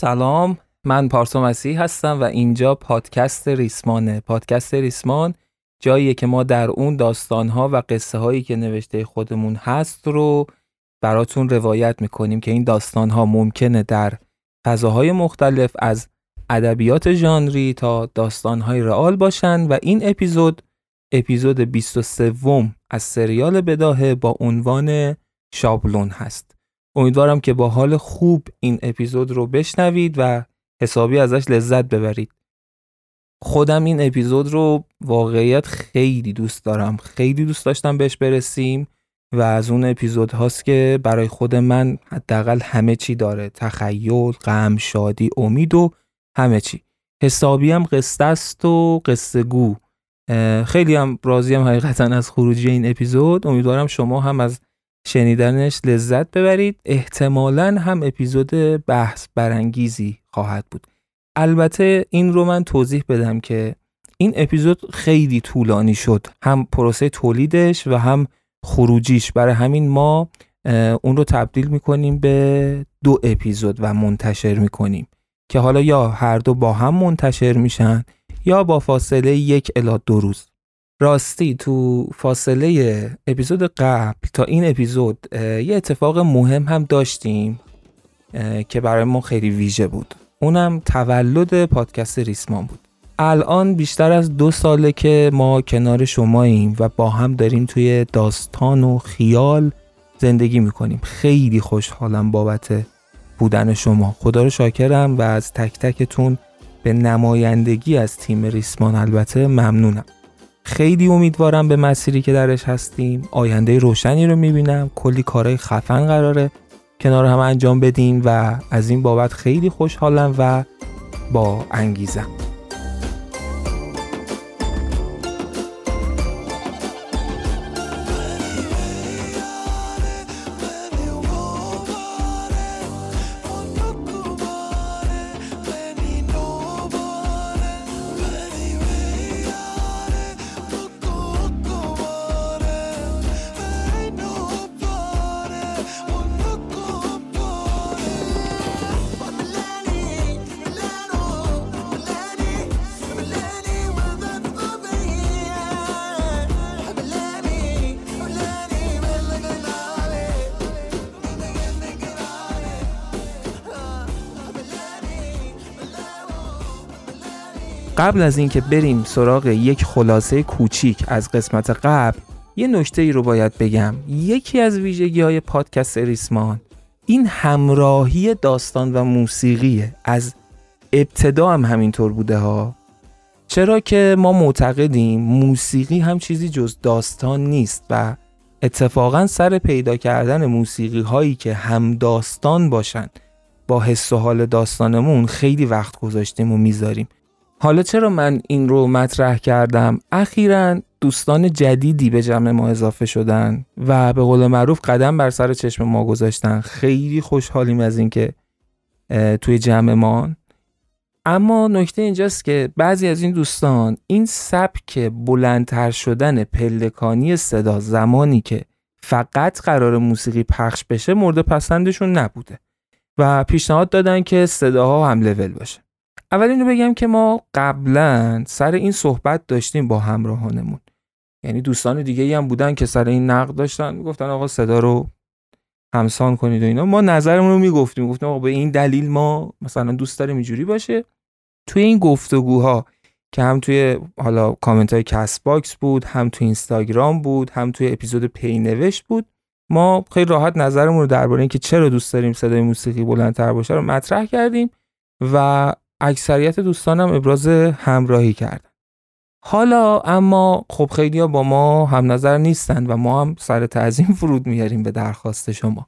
سلام من پارسا مسیح هستم و اینجا پادکست ریسمانه. پادکست ریسمان جاییه که ما در اون داستانها و قصه هایی که نوشته خودمون هست رو براتون روایت می‌کنیم که این داستانها ممکنه در فضاهای مختلف از ادبیات ژانری تا داستانهای رئال باشن و این اپیزود اپیزود 23 از سریال بداهه با عنوان شابلون هست. امیدوارم که با حال خوب این اپیزود رو بشنوید و حسابی ازش لذت ببرید. خودم این اپیزود رو واقعیت خیلی دوست دارم. خیلی دوست داشتم بهش برسیم و از اون اپیزود هاست که برای خود من حداقل همه چی داره. تخیل، غم، شادی، امید و همه چی. حسابی هم قصه است و قصه گو. خیلی هم راضی هم حقیقتا از خروجی این اپیزود. امیدوارم شما هم از شنیدنش لذت ببرید. احتمالا هم اپیزود بحث برانگیزی خواهد بود. البته این رو من توضیح بدم که این اپیزود خیلی طولانی شد. هم پروسه تولیدش و هم خروجیش. برای همین ما اون رو تبدیل می‌کنیم به دو اپیزود و منتشر می‌کنیم که حالا یا هر دو با هم منتشر میشن یا با فاصله یک الا دو روز. راستی تو فاصله اپیزود قبل تا این اپیزود یه اتفاق مهم هم داشتیم که برای ما خیلی ویژه بود. اونم تولد پادکست ریسمان بود. الان بیشتر از دو ساله که ما کنار شماییم و با هم داریم توی داستان و خیال زندگی می‌کنیم. خیلی خوشحالم بابت بودن شما. خدا رو شاکرم و از تک تکتون به نمایندگی از تیم ریسمان البته ممنونم. خیلی امیدوارم به مسیری که درش هستیم آینده روشنی رو می‌بینم. کلی کارهای خفن قراره کنار هم انجام بدیم و از این بابت خیلی خوشحالم و با انگیزم. قبل از اینکه بریم سراغ یک خلاصه کوچیک از قسمت قبل یه نکته ای رو باید بگم. یکی از ویژگی های پادکست ریسمان این همراهی داستان و موسیقیه. از ابتدا هم همینطور بوده ها. چرا که ما معتقدیم موسیقی هم چیزی جز داستان نیست و اتفاقا سر پیدا کردن موسیقی هایی که هم داستان باشن با حس و حال داستانمون خیلی وقت گذاشتیم و می‌ذاریم. حالا چرا من این رو مطرح کردم؟ اخیرا دوستان جدیدی به جمع ما اضافه شدن و به قول معروف قدم بر سر چشم ما گذاشتن. خیلی خوشحالیم از اینکه توی جمع ما. اما نکته اینجاست که بعضی از این دوستان این سبک بلندتر شدن پلکانی صدا زمانی که فقط قراره موسیقی پخش بشه مورد پسندشون نبوده و پیشنهاد دادن که صداها هم لول باشه. اول اینو بگم که ما قبلا سر این صحبت داشتیم با همراهانمون. یعنی دوستان دیگه هم بودن که سر این نقد داشتن می‌گفتن آقا صدا رو همسان کنید و اینا. ما نظرمون رو می‌گفتیم. گفتیم آقا به این دلیل ما مثلا دوست داریم اینجوری باشه. توی این گفتگوها که هم توی حالا کامنت های Castbox بود هم توی اینستاگرام بود هم توی اپیزود پی نوشت بود ما خیلی راحت نظرمون رو درباره اینکه چرا دوست داریم صدای موسیقی بلندتر باشه رو مطرح کردیم و اکثریت دوستانم ابراز همراهی کردن. حالا اما خب خیلی با ما هم نظر نیستن و ما هم سر تعظیم فرود میاریم به درخواست شما.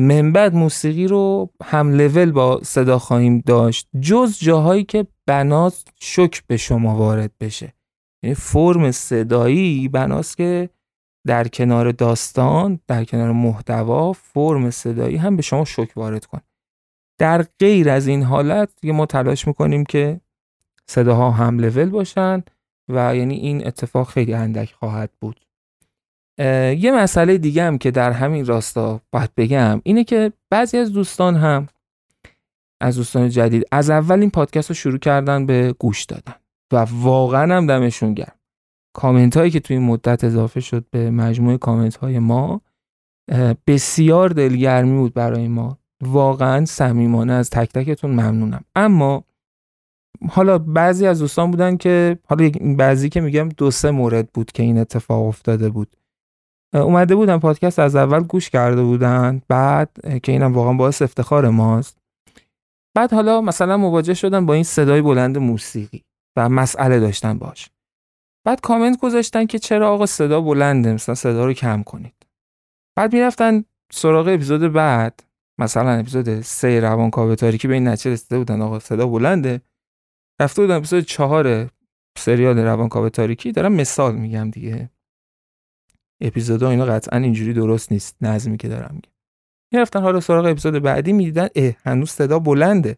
من بعد موسیقی رو هم لول با صدا خواهیم داشت جز جاهایی که بناست شک به شما وارد بشه. یعنی فرم صدایی بناست که در کنار داستان در کنار محتوا فرم صدایی هم به شما شک وارد کن در غیر از این حالت دیگه ما تلاش می‌کنیم که صداها هم لول باشن و یعنی این اتفاق خیلی اندک خواهد بود. یه مسئله دیگه هم که در همین راستا باید بگم اینه که بعضی از دوستان هم از دوستان جدید از اول این پادکست رو شروع کردن به گوش دادن و واقعا هم دمشون گرم. کامنت هایی که توی این مدت اضافه شد به مجموعه کامنت های ما بسیار دلگرمی بود برای ما. واقعا صمیمانه از تک تکتون ممنونم. اما حالا بعضی از دوستان بودن که حالا بعضی که میگم دو سه مورد بود که این اتفاق افتاده بود. اومده بودن پادکست از اول گوش کرده بودن بعد که اینم واقعا باعث افتخار ماست. بعد حالا مثلا مواجه شدن با این صدای بلند موسیقی و مسئله داشتن باش. بعد کامنت گذاشتن که چرا آقا صدا بلنده مثلا صدا رو کم کنید. بعد می‌رفتن سراغ اپیزود بعد مثلا اپیزود سه روانکاو تاریکی به این نتیجه رسیده بودن. آقا صدا بلنده. رفته بودن اپیزود چهار سریال روانکاو تاریکی. دارم مثال میگم دیگه. اپیزودا اینا قطعا اینجوری درست نیست. نظمی که دارم میگم. می‌رفتن حالا سراغ اپیزود بعدی می‌دیدن اه هنوز صدا بلنده.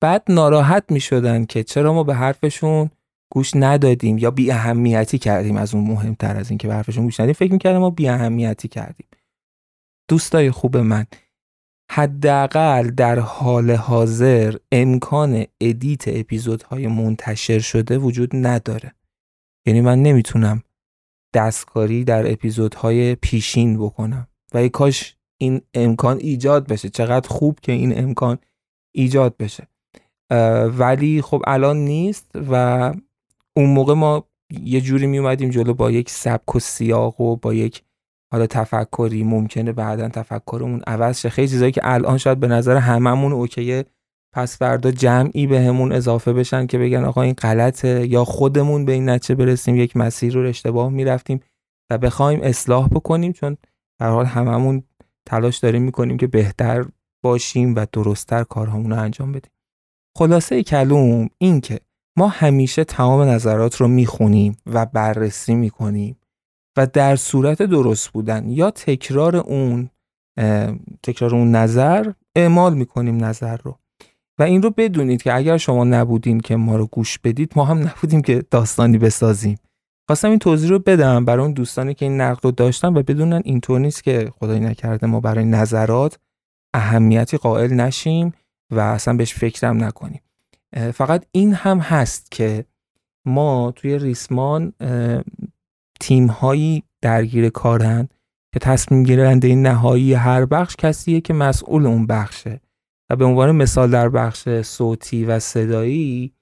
بعد ناراحت می‌شدن که چرا ما به حرفشون گوش ندادیم یا بی اهمیتی کردیم. از اون مهمتر از اینکه به حرفشون گوش ندیم فکر می‌کردم ما بی اهمیتی کردیم. دوستای خوب من. حداقل در حال حاضر امکان ادیت اپیزودهای منتشر شده وجود نداره. یعنی من نمی‌تونم دستکاری در اپیزودهای پیشین بکنم. و ای کاش این امکان ایجاد بشه. چقدر خوب که این امکان ایجاد بشه. ولی خب الان نیست و اون موقع ما یه جوری می اومدیم جلو با یک سبک و سیاق و با یک حالا تفکری ممکنه بعدا تفکرمون عوض شه. خیلی چیزایی که الان شاید به نظر هممون اوکیه. پس فردا جمعی بهمون به اضافه بشن که بگن آقا این غلطه یا خودمون به این نتیجه برسیم. یک مسیر رو اشتباه می‌رفتیم و بخوایم اصلاح بکنیم چون در حال هممون تلاش داریم می‌کنیم که بهتر باشیم و درستتر کارهامون رو انجام بدیم. خلاصه کلوم این که ما همیشه تمام نظرات رو می‌خونیم و بررسی می‌کنیم. و در صورت درست بودن یا تکرار اون تکرار اون نظر اعمال می‌کنیم نظر رو. و این رو بدونید که اگر شما نبودین که ما رو گوش بدید ما هم نبودیم که داستانی بسازیم. خواستم این توضیح رو بدم برای اون دوستانی که این نقد رو داشتن و بدونن اینطور نیست که خدای نکرده ما برای نظرات اهمیتی قائل نشیم و اصلا بهش فکرم نکنیم. فقط این هم هست که ما توی ریسمان تیم هایی درگیر کارن که تصمیم گیرنده نهایی هر بخش کسیه که مسئول اون بخشه. و به عنوان مثال در بخش صوتی و صدایی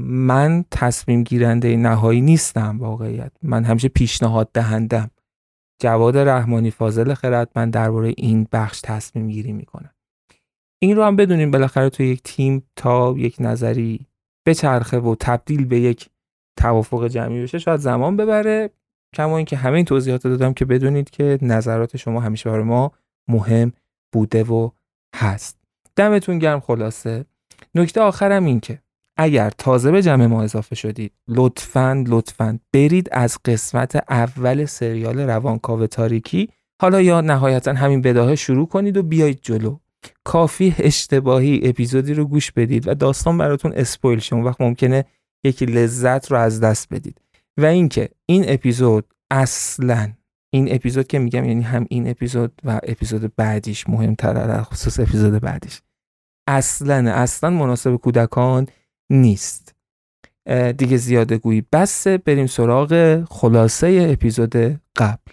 من تصمیم گیرنده نهایی نیستم واقعیت. من همیشه پیشنهاد دهندم. جواد رحمانی فاضل من درباره این بخش تصمیم گیری می‌کنم. این رو هم بدونیم بالاخره تو یک تیم تا یک نظری بچرخه و تبدیل به یک توافق جمعی بشه شاید زمان ببره. کما اینکه همه این توضیحات دادم که بدونید که نظرات شما همیشه برای ما مهم بوده و هست. دمتون گرم خلاصه. نکته آخرم این که اگر تازه به جمع ما اضافه شدید لطفا لطفا برید از قسمت اول سریال روانکاو تاریکی حالا یا نهایتا همین بداهه شروع کنید و بیایید جلو. کافی اشتباهی اپیزودی رو گوش بدید و داستان براتون اسپویل شه. وقت ممکنه یکی لذت رو از دست بدید. و اینکه این اپیزود اصلا این اپیزود که میگم یعنی هم این اپیزود و اپیزود بعدیش مهمتر در خصوص اپیزود بعدیش. اصلا اصلا مناسب کودکان نیست. دیگه زیاده گویی بسه بریم سراغ خلاصه اپیزود قبل.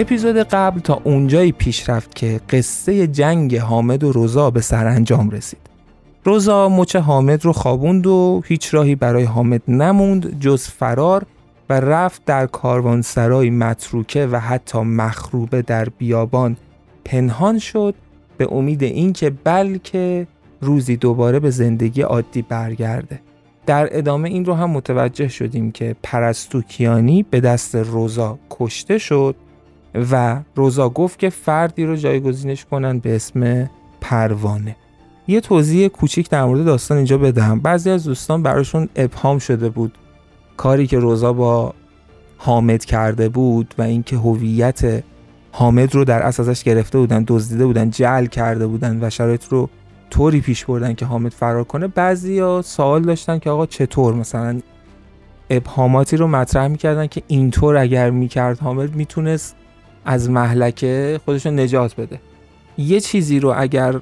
اپیزود قبل تا اونجایی پیش رفت که قصه جنگ حامد و روزا به سرانجام رسید. روزا مچ حامد رو خوابوند و هیچ راهی برای حامد نموند جز فرار و رفت در کاروانسرای متروکه و حتی مخروبه در بیابان پنهان شد به امید اینکه بلکه روزی دوباره به زندگی عادی برگرده در ادامه این رو هم متوجه شدیم که پرستوکیانی به دست روزا کشته شد و روزا گفت که فردی رو جایگزینش کنن به اسم پروانه. یه توضیح کوچیک در مورد داستان اینجا بدم بعضی از دوستان براشون ابهام شده بود. کاری که روزا با حامد کرده بود و اینکه هویت حامد رو در اساس ازش گرفته بودن دزدیده بودن جعل کرده بودن و شرایط رو طوری پیش بردن که حامد فرار کنه بعضیا سوال داشتن که آقا چطور؟ مثلا ابهاماتی رو مطرح می‌کردن که اینطور اگر می‌کرد حامد می‌تونست از محلکه خودش نجات بده. یه چیزی رو اگر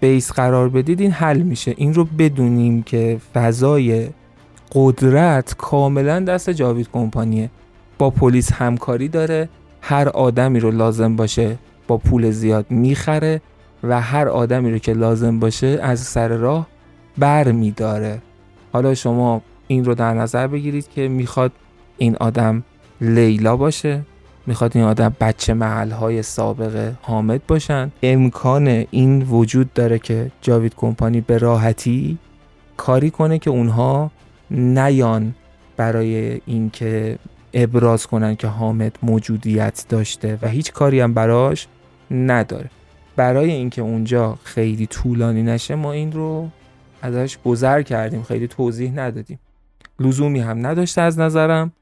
بیس قرار بدید این حل میشه. این رو بدونیم که فضای قدرت کاملا دست جاوید کمپانیه. با پلیس همکاری داره. هر آدمی رو لازم باشه با پول زیاد می‌خره و هر آدمی رو که لازم باشه از سر راه بر میداره حالا شما این رو در نظر بگیرید که می‌خواد این آدم لیلا باشه. می‌خواد این آدم بچه محل سابق حامد باشن. امکان این وجود داره که جاوید کمپانی به راحتی کاری کنه که اونها نیان برای اینکه ابراز کنن که حامد موجودیت داشته و هیچ کاری هم براش نداره. برای اینکه اونجا خیلی طولانی نشه ما این رو ازش گذر کردیم خیلی توضیح ندادیم. لزومی هم نداشته از نظرم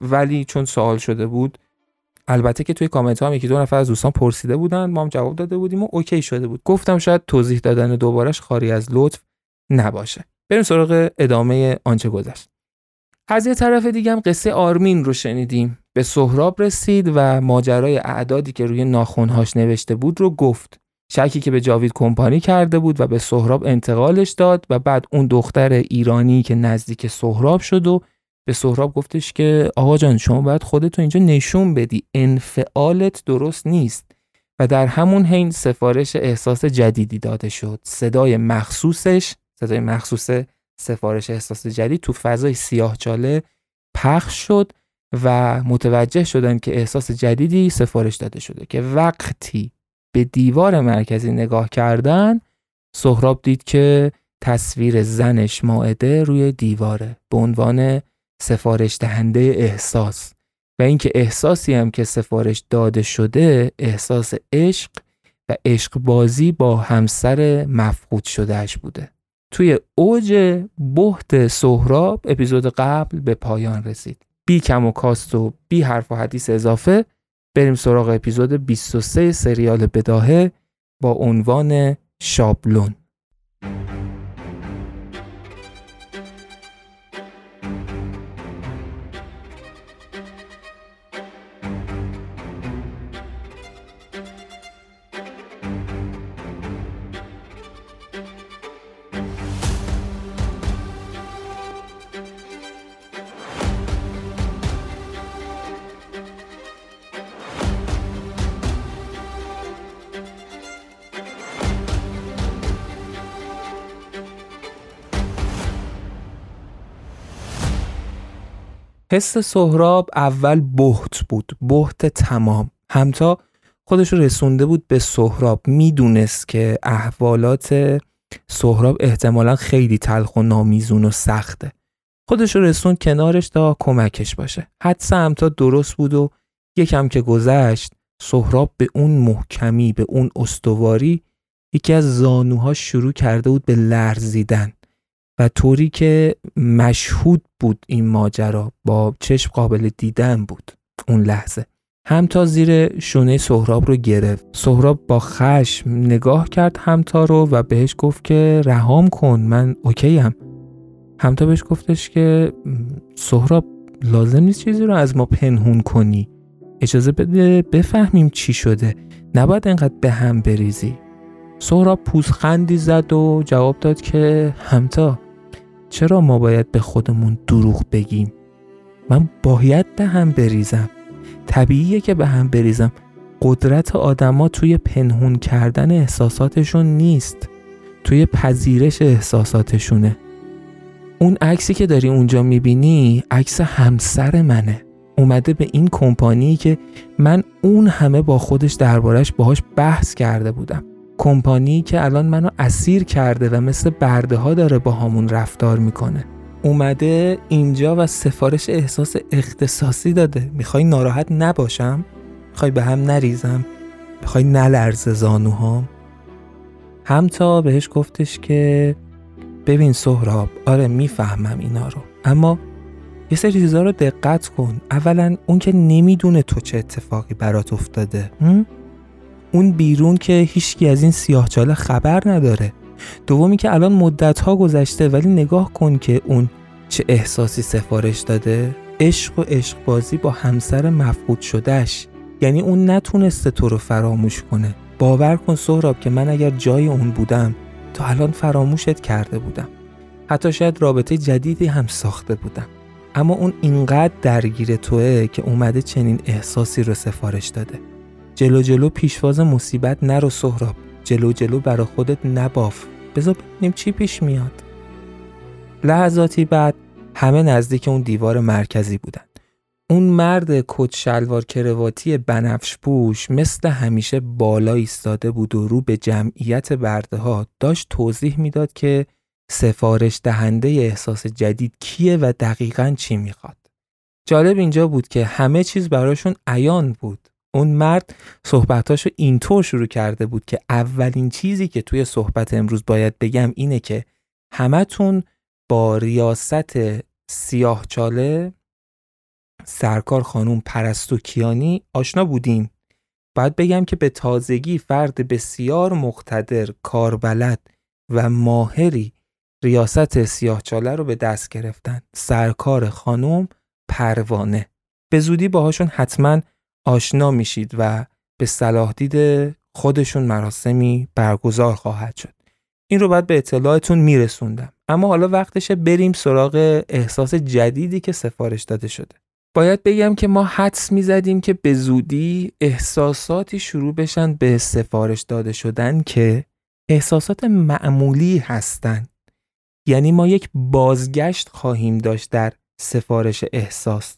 ولی چون سوال شده بود البته که توی کامنت هم یکی دو نفر از دوستان پرسیده بودن ما هم جواب داده بودیم و اوکی شده بود. گفتم شاید توضیح دادن دوبارش خاری از لطف نباشه. بریم سراغ ادامه آنچه گذشت. از یه طرف دیگه هم قصه آرمین رو شنیدیم. به سهراب رسید و ماجرای اعدادی که روی ناخونهاش نوشته بود رو گفت. شکی که به جاوید کمپانی کرده بود و به سهراب انتقالش داد و بعد اون دختر ایرانی که نزدیک سهراب شد و به سهراب گفتش که آقا جان شما باید خودتو اینجا نشون بدی. انفعالت درست نیست. و در همون حین سفارش احساس جدیدی داده شد. صدای مخصوصش صدای مخصوص سفارش احساس جدید تو فضای سیاه چاله پخش شد و متوجه شدن که احساس جدیدی سفارش داده شده که وقتی به دیوار مرکزی نگاه کردن سهراب دید که تصویر زنش ماعده روی دیواره. به عنوان سفارش دهنده احساس و اینکه احساسی هم که سفارش داده شده احساس عشق و عشق بازی با همسر مفقود شدهش بوده. توی اوج بحت سهراب اپیزود قبل به پایان رسید. بی کم و کاست و بی حرف و حدیث اضافه بریم سراغ اپیزود 23 سریال بداهه با عنوان شابلون. حس سهراب اول بهت بود بهت تمام. همتا خودش رسونده بود به سهراب. می‌دونست که احوالات سهراب احتمالا خیلی تلخ و نامیزون و سخته. خودش رو رسوند کنارش تا کمکش باشه. حدس همتا درست بود و یکم که گذشت سهراب به اون محکمی به اون استواری یکی از زانوها شروع کرده بود به لرزیدن. و طوری که مشهود بود این ماجرا با چشم قابل دیدن بود اون لحظه. همتا زیر شونه سهراب رو گرفت. سهراب با خشم نگاه کرد همتا رو و بهش گفت که رهام کن من اوکی هم همتا بهش گفتش که سهراب لازم نیست چیزی رو از ما پنهون کنی. اجازه بده بفهمیم چی شده. نباید انقدر به هم بریزی. سهراب پوزخندی زد و جواب داد که همتا چرا ما باید به خودمون دروغ بگیم؟ من باید به هم بریزم. طبیعیه که به هم بریزم. قدرت آدما توی پنهون کردن احساساتشون نیست. توی پذیرش احساساتشونه. اون عکسی که داری اونجا می‌بینی عکس همسر منه. اومده به این کمپانی که من اون همه با خودش دربارش باهاش بحث کرده بودم. کمپانی که الان منو اسیر کرده و مثل برده ها داره با همون رفتار می‌کنه. اومده اینجا و سفارش احساس اختصاصی داده. می‌خوای ناراحت نباشم؟ می‌خوای به هم نریزم؟ می‌خوای نلرزه زانوهام؟ هم تا بهش گفتش که ببین سهراب آره می‌فهمم اینا رو. اما یه سری چیزا رو دقت کن. اولا اون که نمی‌دونه تو چه اتفاقی برات افتاده. اون بیرون که هیچکی از این سیاهچاله خبر نداره. دومی که الان مدت ها گذشته ولی نگاه کن که اون چه احساسی سفارش داده. عشق و عشق بازی با همسر مفقود شدهش. یعنی اون نتونسته تو رو فراموش کنه. باور کن سهراب که من اگر جای اون بودم تا الان فراموشت کرده بودم. حتی شاید رابطه جدیدی هم ساخته بودم. اما اون اینقدر درگیر توه که اومده چنین احساسی رو سفارش داده. جلو جلو پیشواز مصیبت نرو سهراب جلو جلو برا خودت نباف بذار ببینیم چی پیش میاد لحظاتی بعد همه نزدیک اون دیوار مرکزی بودن اون مرد کت شلوار کرواتی بنفش پوش مثل همیشه بالا ایستاده بود و رو به جمعیت برده ها داشت توضیح می‌داد که سفارش دهنده احساس جدید کیه و دقیقا چی می‌خواد. جالب اینجا بود که همه چیز براشون عیان بود. اون مرد صحبتاشو اینطور شروع کرده بود که اولین چیزی که توی صحبت امروز باید بگم اینه که همتون با ریاست سیاه چاله سرکار خانوم پرستو کیانی آشنا بودین. باید بگم که به تازگی فرد بسیار مقتدر کاربلد و ماهری ریاست سیاهچاله رو به دست گرفتن. سرکار خانم پروانه. به زودی باهاشون حتما آشنا میشید و به صلاح دید خودشون مراسمی برگزار خواهد شد. این رو باید به اطلاعتون میرسوندم. اما حالا وقتشه بریم سراغ احساس جدیدی که سفارش داده شده. باید بگم که ما حدس می‌زدیم که به زودی احساساتی شروع بشن به سفارش داده شدن که احساسات معمولی هستند یعنی ما یک بازگشت خواهیم داشت در سفارش احساس.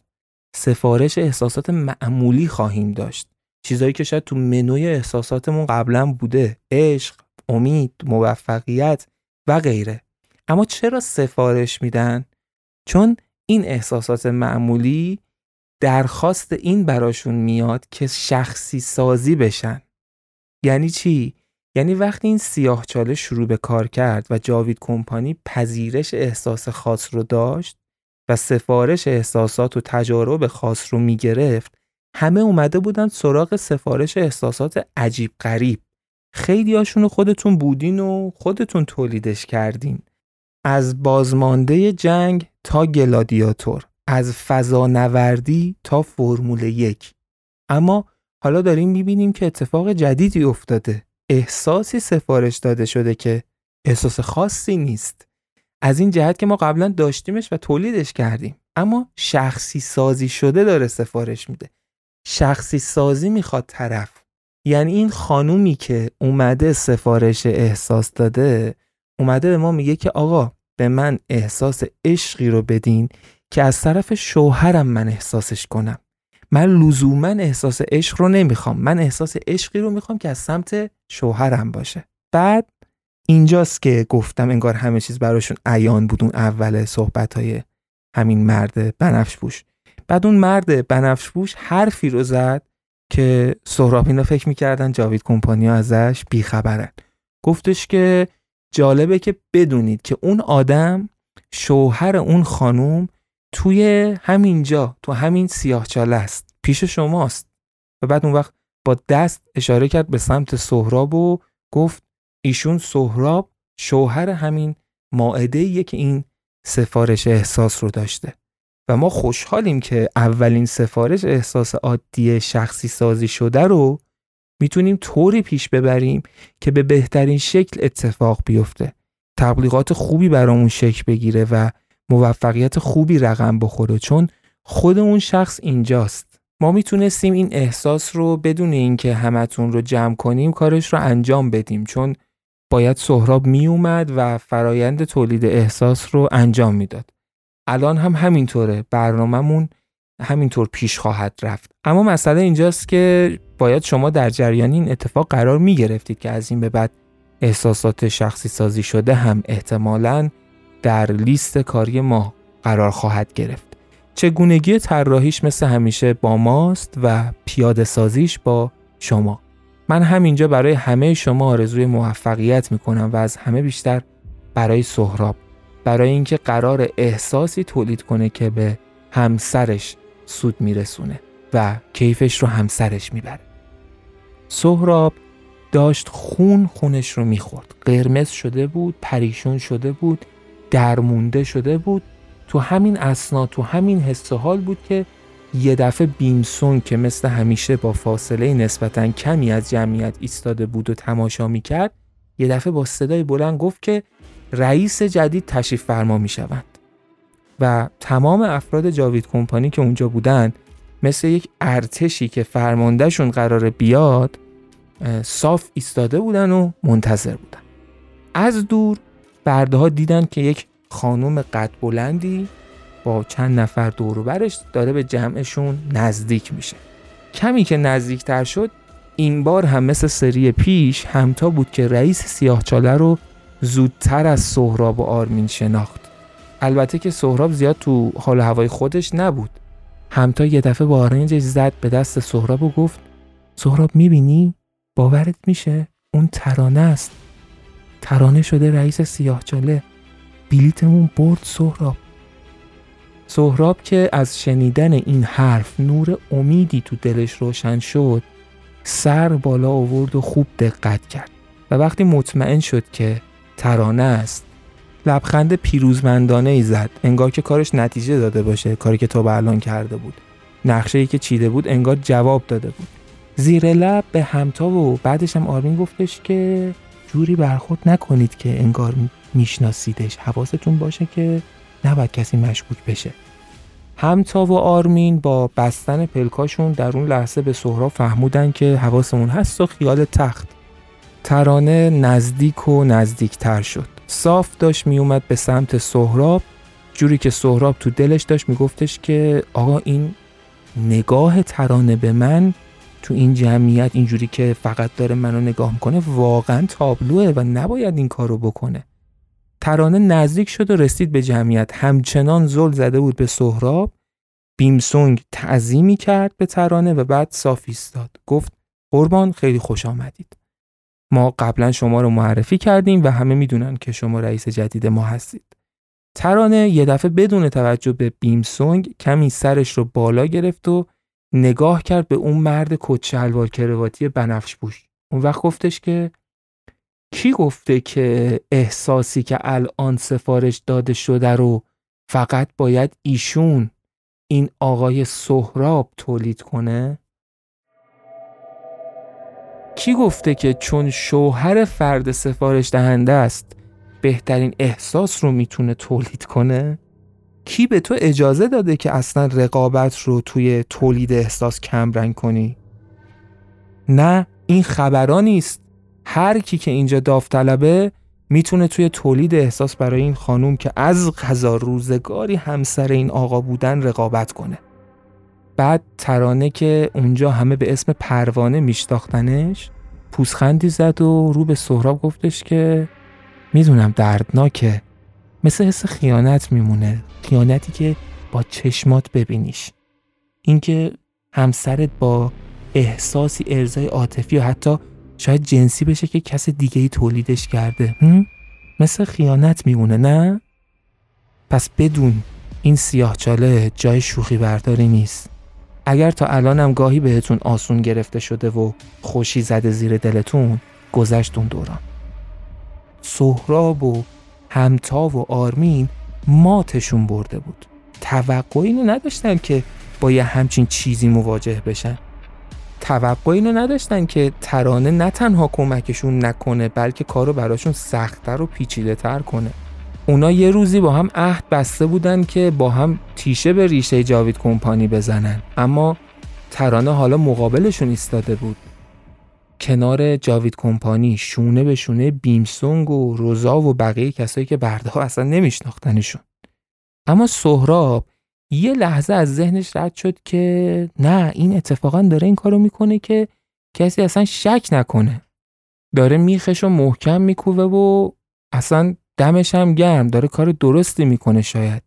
سفارش احساسات معمولی خواهیم داشت. چیزایی که شاید تو منوی احساساتمون قبلا بوده عشق امید موفقیت و غیره. اما چرا سفارش میدن؟ چون این احساسات معمولی درخواست این براشون میاد که شخصی سازی بشن. یعنی چی؟ یعنی وقتی این سیاه چاله شروع به کار کرد و جاوید کمپانی پذیرش احساس خاص رو داشت و سفارش احساسات و تجارب خاص رو می‌گرفت همه اومده بودن سراغ سفارش احساسات عجیب غریب. خیلی هاشون خودتون بودین و خودتون تولیدش کردین. از بازمانده جنگ تا گلادیاتور از فضانوردی تا فرمول یک. اما حالا داریم می‌بینیم که اتفاق جدیدی افتاده. احساسی سفارش داده شده که احساس خاصی نیست. از این جهت که ما قبلا داشتیمش و تولیدش کردیم. اما شخصی سازی شده داره سفارش میده. شخصی سازی می‌خواد طرف. یعنی این خانومی که اومده سفارش احساس داده اومده به ما میگه که آقا به من احساس عشقی رو بدین که از طرف شوهرم من احساسش کنم. من لزوما احساس عشق رو نمی‌خوام. من احساس عشقی رو می‌خوام که از سمت شوهرم باشه. بعد اینجاست که گفتم انگار همه چیز براشون عیان بود اون اول صحبت های همین مرد بنفش بوش بعد اون مرد بنفش بوش حرفی رو زد که سهراب اینا فکر می‌کردن جاوید کمپانیا ازش بیخبرن. گفتش که جالبه که بدونید که اون آدم شوهر اون خانوم توی همینجا تو همین سیاهچاله است پیش شماست. و بعد اون وقت با دست اشاره کرد به سمت سهراب و گفت ایشون سهراب شوهر همین ماعده که این سفارش احساس رو داشته. و ما خوشحالیم که اولین سفارش احساس عادی شخصی سازی شده رو می‌تونیم طوری پیش ببریم که به بهترین شکل اتفاق بیفته. تبلیغات خوبی برامون شکل بگیره و موفقیت خوبی رقم بخوره چون خود اون شخص اینجاست. ما می‌تونستیم این احساس رو بدون اینکه همتون رو جمع کنیم کارش رو انجام بدیم چون باید سهراب می اومد و فرایند تولید احساس رو انجام می‌داد. الان هم همینطوره. برنامهمون همینطور پیش خواهد رفت. اما مسئله اینجاست که باید شما در جریان این اتفاق قرار می گرفتید که از این به بعد احساسات شخصی سازی شده هم احتمالا در لیست کاری ما قرار خواهد گرفت. چگونگی طراحیش مثل همیشه با ماست و پیاده سازیش با شما. من همینجا برای همه شما آرزوی موفقیت می‌کنم و از همه بیشتر برای سهراب. برای اینکه قرار احساسی تولید کنه که به همسرش سود میرسونه و کیفش رو همسرش می‌بره. سهراب داشت خون خونش رو می‌خورد. قرمز شده بود پریشون شده بود درمونده شده بود. تو همین اسنا تو همین حس حال بود که یه دفعه بیمسون که مثل همیشه با فاصله نسبتا کمی از جمعیت ایستاده بود و تماشا می‌کرد یه دفعه با صدای بلند گفت که رئیس جدید تشریف فرما می‌شوند و تمام افراد جاوید کمپانی که اونجا بودن مثل یک ارتشی که فرماندهشون قرار بیاد صاف ایستاده بودن و منتظر بودن. از دور برده ها دیدن که یک خانوم قد بلندی با چند نفر دور برش داره به جمعشون نزدیک میشه. کمی که نزدیکتر شد این بار هم مثل سری پیش همتا بود که رئیس سیاهچاله رو زودتر از سهراب و آرمین شناخت. البته که سهراب زیاد تو حال هوای خودش نبود. همتا یه دفعه با آرنجش زد به دست سهراب و گفت سهراب می‌بینی؟ باورت میشه؟ اون ترانه است. ترانه شده رئیس سیاهچاله بلیتمون برد سهراب. سهراب که از شنیدن این حرف نور امیدی تو دلش روشن شد سر بالا آورد و خوب دقت کرد و وقتی مطمئن شد که ترانه است لبخند پیروزمندانه ای زد. انگار که کارش نتیجه داده باشه کاری که تا به الان کرده بود. نقشه ای که چیده بود انگار جواب داده بود. زیر لب به همتا و بعدش هم آرمین گفتش که جوری برخورد نکنید که انگار میشناسیدش. حواستون باشه که نباید کسی مشکوک بشه. همتا و آرمین با بستن پلکاشون در اون لحظه به سهراب فهمودن که حواسمون هست و خیال تخت. ترانه نزدیک و نزدیکتر شد. صاف داشت میومد به سمت سهراب. جوری که سهراب تو دلش داشت میگفتش که آقا این نگاه ترانه به من تو این جمعیت اینجوری که فقط داره منو نگاه می‌کنه واقعا تابلوه و نباید این کارو بکنه. ترانه نزدیک شد و رسید به جمعیت. همچنان زل زده بود به سهراب. بیمسونگ تعظیمی کرد به ترانه و بعد صاف ایستاد. گفت قربان خیلی خوش آمدید. ما قبلا شما رو معرفی کردیم و همه می‌دونن که شما رئیس جدید ما هستید. ترانه یه دفعه بدون توجه به بیمسونگ کمی سرش رو بالا گرفت و نگاه کرد به اون مرد کت کرواتی بنفش پوش. اون وقت گفتش که کی گفته که احساسی که الان سفارش داده شده رو فقط باید ایشون این آقای سهراب تولید کنه؟ کی گفته که چون شوهر فرد سفارش دهنده است بهترین احساس رو می‌تونه تولید کنه؟ کی به تو اجازه داده که اصلا رقابت رو توی تولید احساس کمرنگ کنی؟ نه این خبران نیست هر کی که اینجا داوطلبه می‌تونه توی تولید احساس برای این خانوم که از غذا روزگاری همسر این آقا بودن رقابت کنه. بعد ترانه که اونجا همه به اسم پروانه میشتاختنش پوسخندی زد و رو به سهراب گفتش که می‌دونم دردناکه. مثل حس خیانت میمونه. خیانتی که با چشمات ببینیش. اینکه همسرت با احساسی ارزای عاطفی و حتی شاید جنسی بشه که کس دیگه ای تولیدش کرده. مثل خیانت میمونه نه؟ پس بدون این سیاه چاله جای شوخی برداری نیست. اگر تا الانم گاهی بهتون آسون گرفته شده و خوشی زده زیر دلتون گذشت اون دوران. سهراب و همتا و آرمین ماتشون برده بود. توقع اینو نداشتن که با یه همچین چیزی مواجه بشن. توقع اینو نداشتن که ترانه نه تنها کمکشون نکنه بلکه کارو براشون سختتر و پیچیده تر کنه. اونا یه روزی با هم عهد بسته بودن که با هم تیشه به ریشه جاوید کمپانی بزنن. اما ترانه حالا مقابلشون ایستاده بود. کنار جاوید کمپانی شونه به شونه بیمسونگ و روزا و بقیه کسایی که برده اصلا نمیشناختنشون. اما سهراب یه لحظه از ذهنش رد شد که نه این اتفاقا داره این کارو می‌کنه که کسی اصلا شک نکنه. داره میخش و محکم میکوبه و اصلا دمش هم گرم داره کار درستی می‌کنه شاید.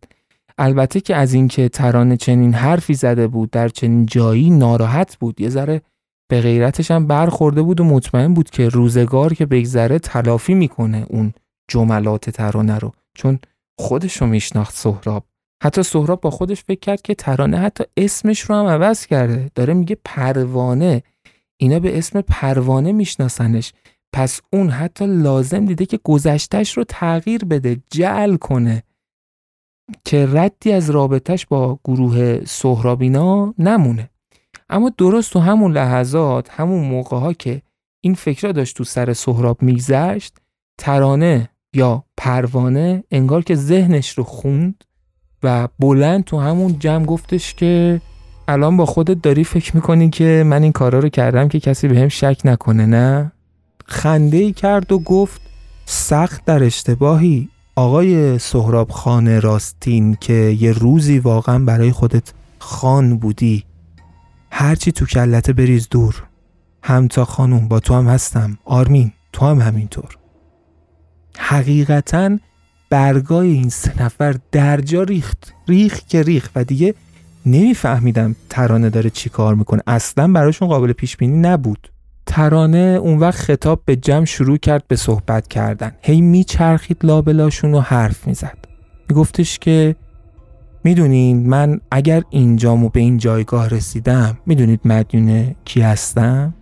البته که از اینکه ترانه چنین حرفی زده بود در چنین جایی ناراحت بود یه ذره به غیرتش هم برخورده بود و مطمئن بود که روزگار که بگذره تلافی می‌کنه اون جملات ترانه رو. چون خودش رو میشناخت سهراب. حتی سهراب با خودش فکر کرد که ترانه حتی اسمش رو هم عوض کرده. داره میگه پروانه. اینا به اسم پروانه میشناسنش. پس اون حتی لازم دیده که گذشتش رو تغییر بده جعل کنه. که ردی از رابطش با گروه سهرابینا نمونه. اما درست تو همون لحظات همون موقع ها که این فکر داشت تو سر سهراب میگذشت ترانه یا پروانه انگار که ذهنش رو خوند. و بلند تو همون جمع گفتش که الان با خودت داری فکر می‌کنی که من این کارا رو کردم که کسی به هم شک نکنه نه؟ خنده ای کرد و گفت سخت در اشتباهی. آقای سهراب خانه راستین که یه روزی واقعا برای خودت خان بودی هرچی تو کلته بریز دور. همتا خانوم با تو هم هستم. آرمین تو هم همینطور. حقیقتا برگای این سه نفر درجا ریخت. ریخ که ریخ. و دیگه نمیفهمیدم ترانه داره چی کار می‌کنه. اصلا براشون قابل پیش بینی نبود. ترانه اون وقت خطاب به جمع شروع کرد به صحبت کردن. هی میچرخید لابلاشون و حرف می‌زد. میگفتش که می‌دونین من اگر اینجامو به این جایگاه رسیدم می‌دونید مدیون کی هستم؟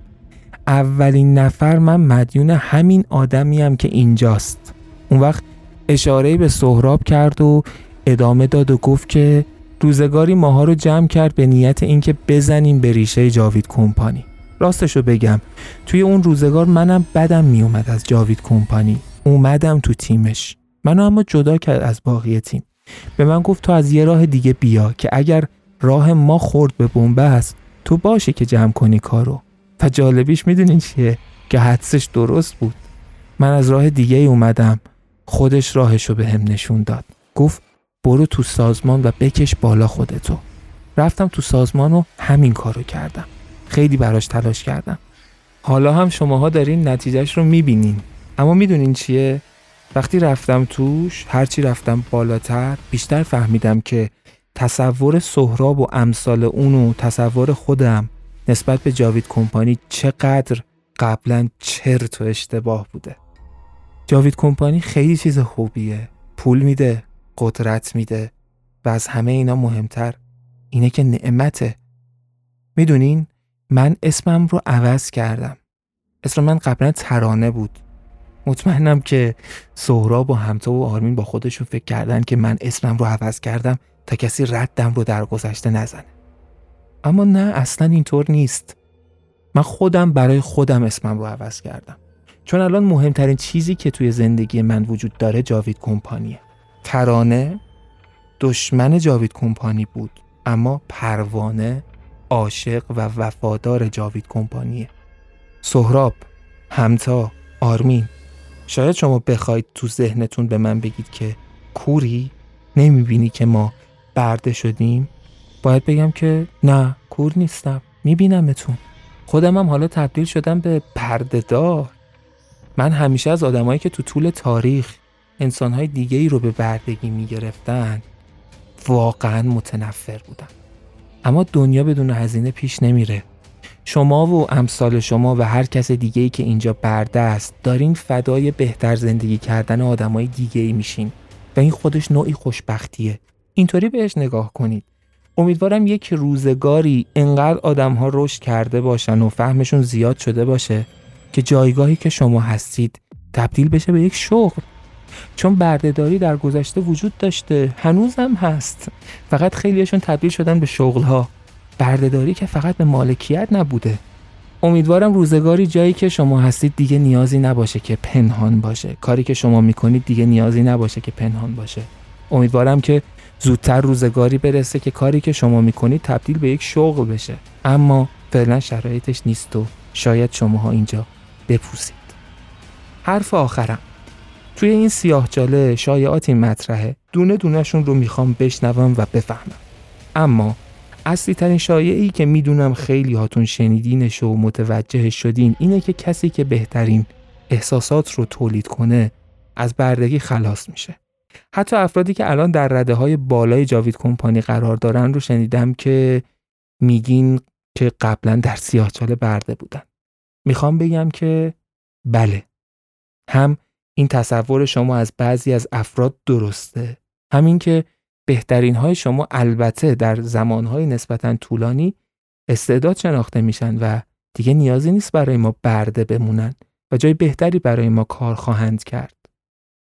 اولین نفر من مدیون همین آدمی که اینجاست. اون وقت اشاره به سهراب کرد و ادامه داد و گفت که روزگاری ماها رو جمع کرد به نیت اینکه بزنیم به ریشه جاوید کمپانی. راستشو بگم توی اون روزگار منم بدم میومد از جاوید کمپانی. اومدم تو تیمش. منو اما جدا کرد از باقی تیم. به من گفت تو از یه راه دیگه بیا که اگر راه ما خورد به بنبست تو باشه که جمع کنی کارو. و جالبیش می‌دونین چیه؟ که حدسش درست بود. من از راه دیگه اومدم. خودش راهشو به هم نشون داد. گفت برو تو سازمان و بکش بالا خودتو. رفتم تو سازمان و همین کارو کردم. خیلی براش تلاش کردم. حالا هم شماها دارین نتیجهش رو می‌بینین. اما می‌دونین چیه؟ وقتی رفتم توش هرچی رفتم بالاتر بیشتر فهمیدم که تصور سهراب و امثال اون و تصور خودم نسبت به جاوید کمپانی چقدر قبلا چرت و اشتباه بوده. جاوید کمپانی خیلی چیز خوبیه. پول میده قدرت میده و از همه اینا مهمتر اینه که نعمته. می‌دونین؟ من اسمم رو عوض کردم. اسم من قبلا ترانه بود. مطمئنم که سهراب و همتا و آرمین با خودشون فکر کردن که من اسمم رو عوض کردم تا کسی ردم رو در گذشته نزنه. اما نه اصلا اینطور نیست. من خودم برای خودم اسمم رو عوض کردم. چون الان مهمترین چیزی که توی زندگی من وجود داره جاوید کمپانیه. ترانه دشمن جاوید کمپانی بود اما پروانه عاشق و وفادار جاوید کمپانیه. سهراب همتا آرمین. شاید شما بخواید تو ذهنتون به من بگید که کوری؟ نمی‌بینی که ما برده شدیم؟ باید بگم که نه کور نیستم. میبینمتون. خودم هم حالا تبدیل شدم به پردهدار. من همیشه از آدمایی که تو طول تاریخ انسانهای دیگه ای رو به بردگی می‌گرفتن واقعا متنفر بودم. اما دنیا بدون هزینه پیش نمیره. شما و امثال شما و هر کس دیگه ای که اینجا برده است دارین فدای بهتر زندگی کردن آدمای دیگه ای میشین و این خودش نوعی خوشبختیه. اینطوری بهش نگاه کنید. امیدوارم یک روزگاری انقدر آدم ها رشد کرده باشن و فهمشون زیاد شده باشه. که جایگاهی که شما هستید تبدیل بشه به یک شغل. چون بردهداری در گذشته وجود داشته هنوزم هست. فقط خیلیشون تبدیل شدن به شغل ها بردهداری که فقط به مالکیت نبوده. امیدوارم روزگاری جایی که شما هستید دیگه نیازی نباشه که پنهان باشه. کاری که شما می‌کنید دیگه نیازی نباشه که پنهان باشه. امیدوارم که زودتر روزگاری برسه که کاری که شما می‌کنید تبدیل به یک شغل بشه. اما فعلا شرایطش نیست و شاید شماها اینجا بپوسید. حرف آخرم. توی این سیاه جاله شایعاتی مطرحه. دونه دونهشون رو می‌خوام بشنوم و بفهمم. اما اصلی ترین شایعی که می‌دونم خیلی هاتون شنیدینش و متوجه شدین اینه که کسی که بهترین احساسات رو تولید کنه از بردگی خلاص میشه. حتی افرادی که الان در رده های بالای جاوید کمپانی قرار دارن رو شنیدم که میگین که قبلا در سیاهچاله برده بودن. می‌خوام بگم که بله هم این تصور شما از بعضی از افراد درسته همین که بهترین های شما البته در زمانهای نسبتا طولانی استعداد شناخته میشن و دیگه نیازی نیست برای ما برده بمونن و جای بهتری برای ما کار خواهند کرد.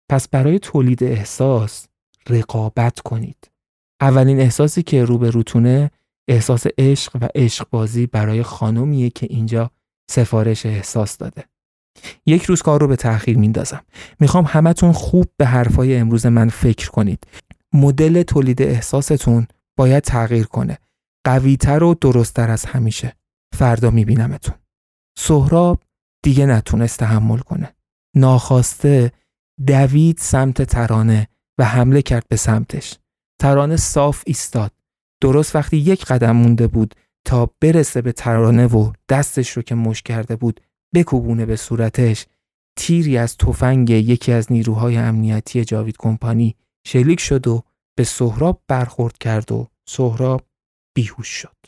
پس برای تولید احساس رقابت کنید. اولین احساسی که رو به روتونه احساس عشق و عشق بازی برای خانمیه که اینجا سفارش احساس داده. یک روز کار رو به تأخیر میندازم. می‌خوام همتون خوب به حرفای امروز من فکر کنید. مدل تولید احساستون باید تغییر کنه. قویتر و درستتر از همیشه. فردا میبینمتون. سهراب دیگه نتونست تحمل کنه. ناخواسته دوید سمت ترانه و حمله کرد به سمتش. ترانه صاف ایستاد. درست وقتی یک قدم مونده بود تا برسه به ترانه و دستش رو که مش کرده بود بکوبونه به صورتش تیری از تفنگ یکی از نیروهای امنیتی جاوید کمپانی شلیک شد و به سهراب برخورد کرد و سهراب بیهوش شد.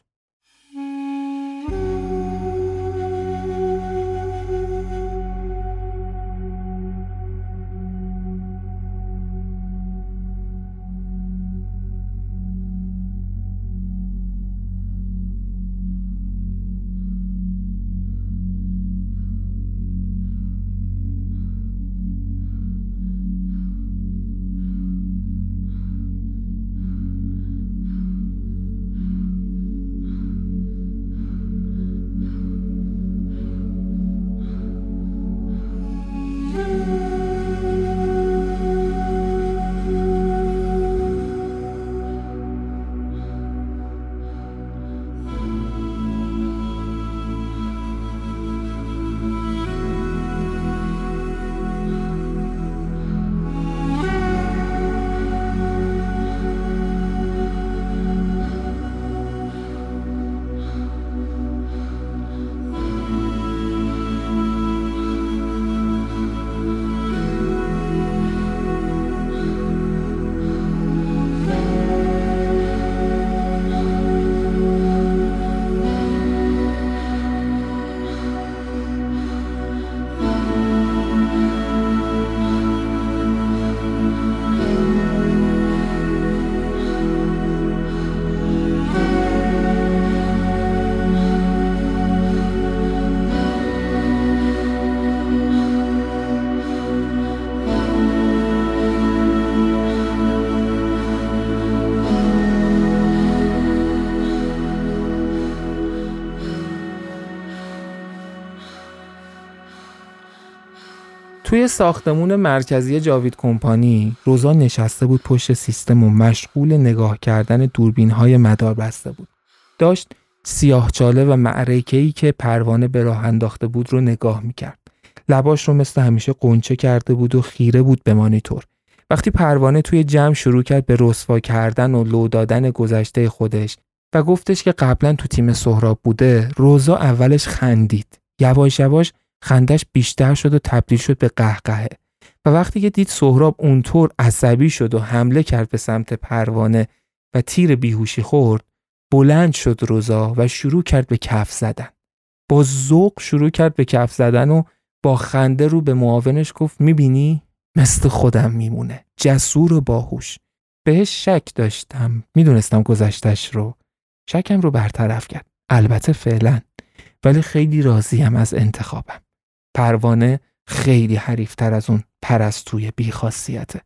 توی ساختمون مرکزی جاوید کمپانی روزا نشسته بود پشت سیستم و مشغول نگاه کردن دوربین های مدار بسته بود. داشت سیاهچاله و معرکه‌ای که پروانه به راه انداخته بود رو نگاه می‌کرد. لباش رو مثل همیشه قنچه کرده بود و خیره بود به مانیتور. وقتی پروانه توی جمع شروع کرد به رسوا کردن و لو دادن گذشته خودش و گفتش که قبلا تو تیم سهراب بوده روزا اولش خندید یواش یواش خندش بیشتر شد و تبدیل شد به قهقهه. و وقتی که دید سهراب اونطور عصبی شد و حمله کرد به سمت پروانه و تیر بیهوشی خورد بلند شد روزا و شروع کرد به کف زدن. با ذوق شروع کرد به کف زدن و با خنده رو به معاونش گفت می‌بینی؟ مثل خودم میمونه. جسور و باهوش. بهش شک داشتم. می‌دونستم گذشتش رو. شکم رو برطرف کرد. البته فعلا. ولی خیلی راضیم از انتخابم. پروانه خیلی حریفتر از اون پرستوی بیخاصیته.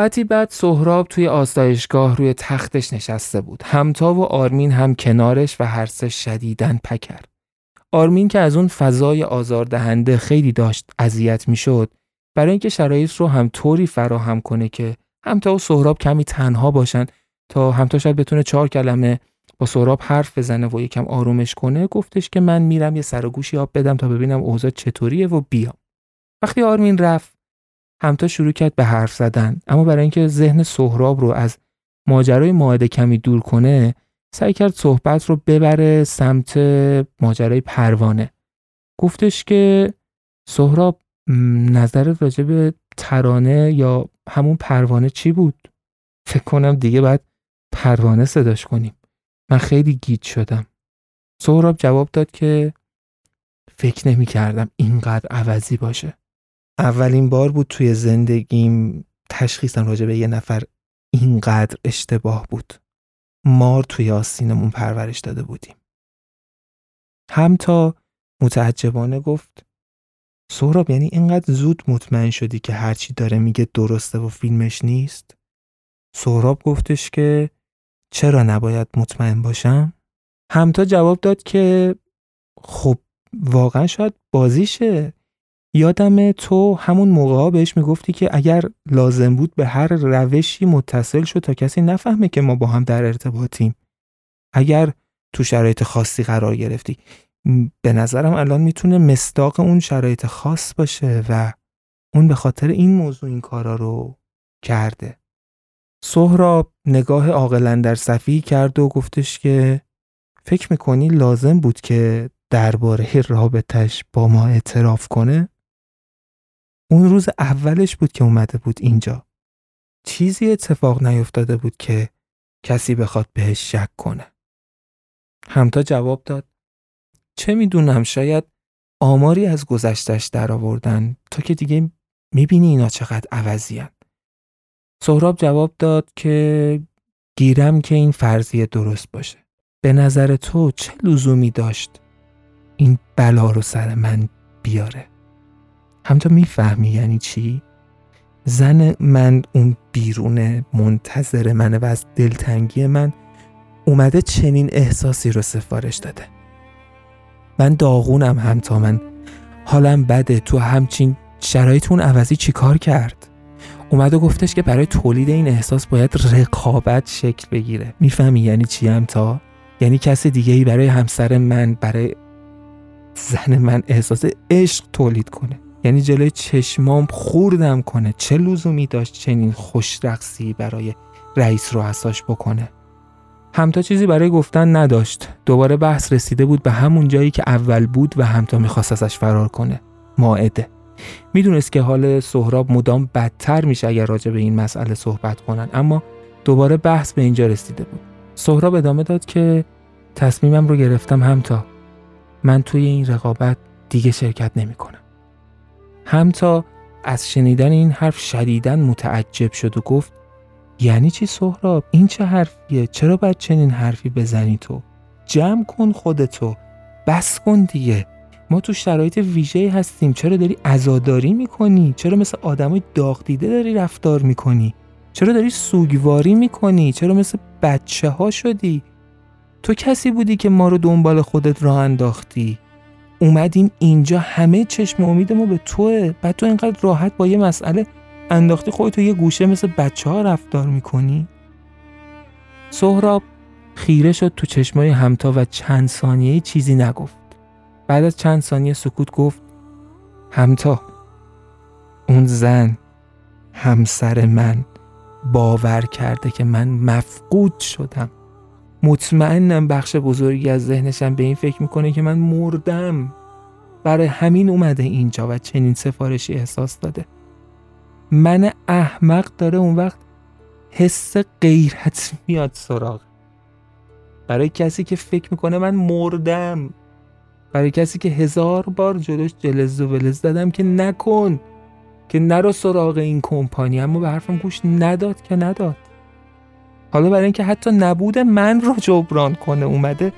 ساعتی بعد سهراب توی آستایشگاه روی تختش نشسته بود. همتا و آرمین هم کنارش و هر سه شدیدن پکر. آرمین که از اون فضای آزاردهنده خیلی داشت اذیت می‌شد برای اینکه شرایط رو هم طوری فراهم کنه که همتا و سهراب کمی تنها باشن تا همتا شاید بتونه چهار کلمه با سهراب حرف بزنه و یکم آرومش کنه گفتش که من میرم یه سر و گوشی آب بدم تا ببینم اوضاع چطوریه و بیام وقتی آرمین رفت همتا شروع کرد به حرف زدن. اما برای اینکه ذهن سهراب رو از ماجرای ماعده کمی دور کنه سعی کرد صحبت رو ببره سمت ماجرای پروانه. گفتش که سهراب نظر راجع به ترانه یا همون پروانه چی بود؟ فکر کنم دیگه باید پروانه صداش کنیم. من خیلی گیت شدم. سهراب جواب داد که فکر نمی کردم اینقدر عوضی باشه. اولین بار بود توی زندگیم تشخیصم راجع به یه نفر اینقدر اشتباه بود. مار توی آستینمون پرورش داده بودیم. هم تا متعجبانه گفت سهراب یعنی اینقدر زود مطمئن شدی که هرچی داره میگه درسته و فیلمش نیست؟ سهراب گفتش که چرا نباید مطمئن باشم؟ همتا جواب داد که خب واقعا شاید بازیشه. یادم تو همون موقع بهش می‌گفتی که اگر لازم بود به هر روشی متصل شد تا کسی نفهمه که ما با هم در ارتباطیم. اگر تو شرایط خاصی قرار گرفتی. به نظرم الان می‌تونه مستاق اون شرایط خاص باشه و اون به خاطر این موضوع این کارا رو کرده. سهراب نگاه عاقلا در صفی کرد و گفتش که فکر می‌کنی لازم بود که درباره رابطش با ما اعتراف کنه؟ اون روز اولش بود که اومده بود اینجا. چیزی اتفاق نیفتاده بود که کسی بخواد بهش شک کنه. همتا جواب داد چه می‌دونم شاید آماری از گذشتش در آوردن تا که دیگه می‌بینی اینا چقدر عوضیان. سهراب جواب داد که گیرم که این فرضیه درست باشه. به نظر تو چه لزومی داشت این بلا رو سر من بیاره؟ هم تو می‌فهمی یعنی چی؟ زن من اون بیرون منتظر منه و از دلتنگی من اومده چنین احساسی رو سفارش داده. من داغونم هم تا من حالم بده. تو همچین شرایطون عوضی چیکار کرد؟ اومد و گفتش که برای تولید این احساس باید رقابت شکل بگیره. می‌فهمی یعنی چی هم تا؟ یعنی کسی دیگه ای برای همسر من برای زن من احساس عشق تولید کنه. یعنی جلوی چشمام خوردم کنه. چه لزومی داشت چنین خوش رقصی برای رئیس رؤساش بکنه؟ همتا چیزی برای گفتن نداشت. دوباره بحث رسیده بود به همون جایی که اول بود و همتا می‌خواست ازش فرار کنه. ماعده. می‌دونست که حال سهراب مدام بدتر میشه اگر راجع به این مسئله صحبت کنن. اما دوباره بحث به اینجا رسیده بود. سهراب ادامه داد که تصمیمم رو گرفتم همتا. من توی این رقابت دیگه شرکت نمی‌کنم. همتا از شنیدن این حرف شدیدن متعجب شد و گفت یعنی چی سهراب؟ این چه حرفیه؟ چرا باید چنین حرفی بزنی تو؟ جمع کن خودتو. بس کن دیگه. ما تو شرایط ویژه هستیم. چرا داری عزاداری می‌کنی؟ چرا مثل آدمای داغ دیده داری رفتار می‌کنی؟ چرا داری سوگواری می‌کنی؟ چرا مثل بچه ها شدی؟ تو کسی بودی که ما رو دنبال خودت راه انداختی؟ اومدیم اینجا همه چشم امید ما به توه. بعد تو اینقدر راحت با یه مسئله انداختی خودتو یه گوشه مثل بچه ها رفتار می‌کنی؟ سهراب خیره شد تو چشمای همتا و چند ثانیه چیزی نگفت. بعد از چند ثانیه سکوت گفت همتا اون زن همسر من باور کرده که من مفقود شدم. مطمئنم بخش بزرگی از ذهنشم به این فکر می‌کنه که من مردم. برای همین اومده اینجا و چنین سفارشی احساس داده. من احمق داره اون وقت حس غیرت میاد سراغ. برای کسی که فکر می‌کنه من مردم. برای کسی که هزار بار جلوش جلز و ولز دادم که نکن که نرو سراغ این کمپانی. اما به حرفم گوش نداد که نداد. حالا برای اینکه حتی نبود من رو جبران کنه اومده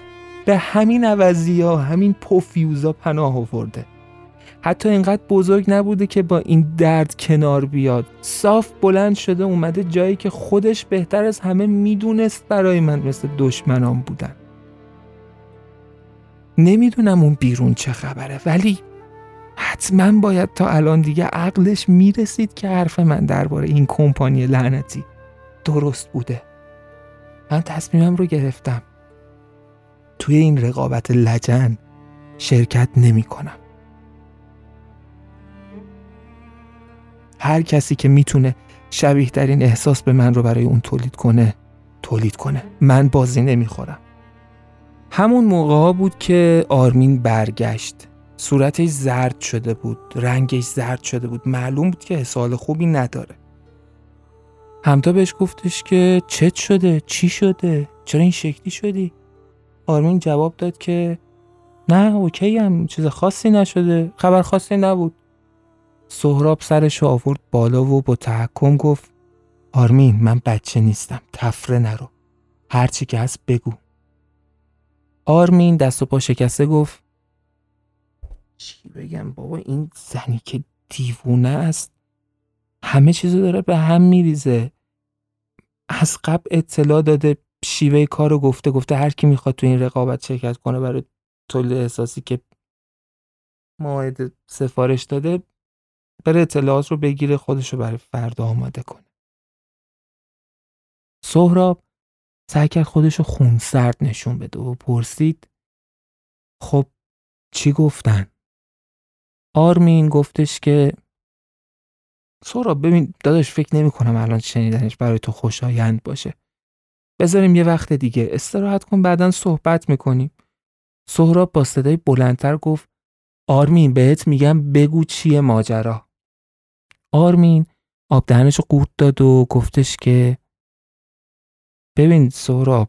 به همین عوضی ها همین پوفیوزا پناه آورده. حتی اینقدر بزرگ نبوده که با این درد کنار بیاد. صاف بلند شده اومده جایی که خودش بهتر از همه می‌دونست برای من مثل دشمنان بودن. نمی‌دونم اون بیرون چه خبره ولی حتما باید تا الان دیگه عقلش می‌رسید که حرف من درباره این کمپانی لعنتی درست بوده. من تصمیمم رو گرفتم. توی این رقابت لجن شرکت نمی کنم. هر کسی که می‌تونه شبیه ترین احساس به من رو برای اون تولید کنه تولید کنه. من بازی نمی‌خورم. همون موقع بود که آرمین برگشت. صورتش زرد شده بود رنگش زرد شده بود. معلوم بود که حسال خوبی نداره. همتا بهش گفتش که چت شده چی شده؟ چرا این شکلی شدی؟ آرمین جواب داد که نه اوکی هم چیز خاصی نشده خبر خاصی نبود. سهراب سرش آورد بالا و با تحکم گفت آرمین من بچه نیستم تفره نرو. هرچی که هست بگو. آرمین دست و پا شکسته گفت چی بگم بابا این زنی که دیوونه است. همه چیزو داره به هم میریزه از قبل اطلاع داده شیوه کار رو گفته گفته هر کی می‌خواد تو این رقابت شرکت کنه برای تولید احساسی که ماهد سفارش داده بره اطلاعات رو بگیره خودش رو برای فردا آماده کنه سهراب سعی کرد خودش رو خونسرد نشون بده و پرسید خب چی گفتن؟ آرمین گفتش که سهراب ببین داداش فکر نمی کنم الان شنیدنش برای تو خوشایند باشه. بذاریم یه وقت دیگه. استراحت کن بعدا صحبت می‌کنیم. سهراب با صدای بلندتر گفت آرمین بهت میگم بگو چیه ماجرا. آرمین آب دهنش قورت داد و گفتش که ببین سهراب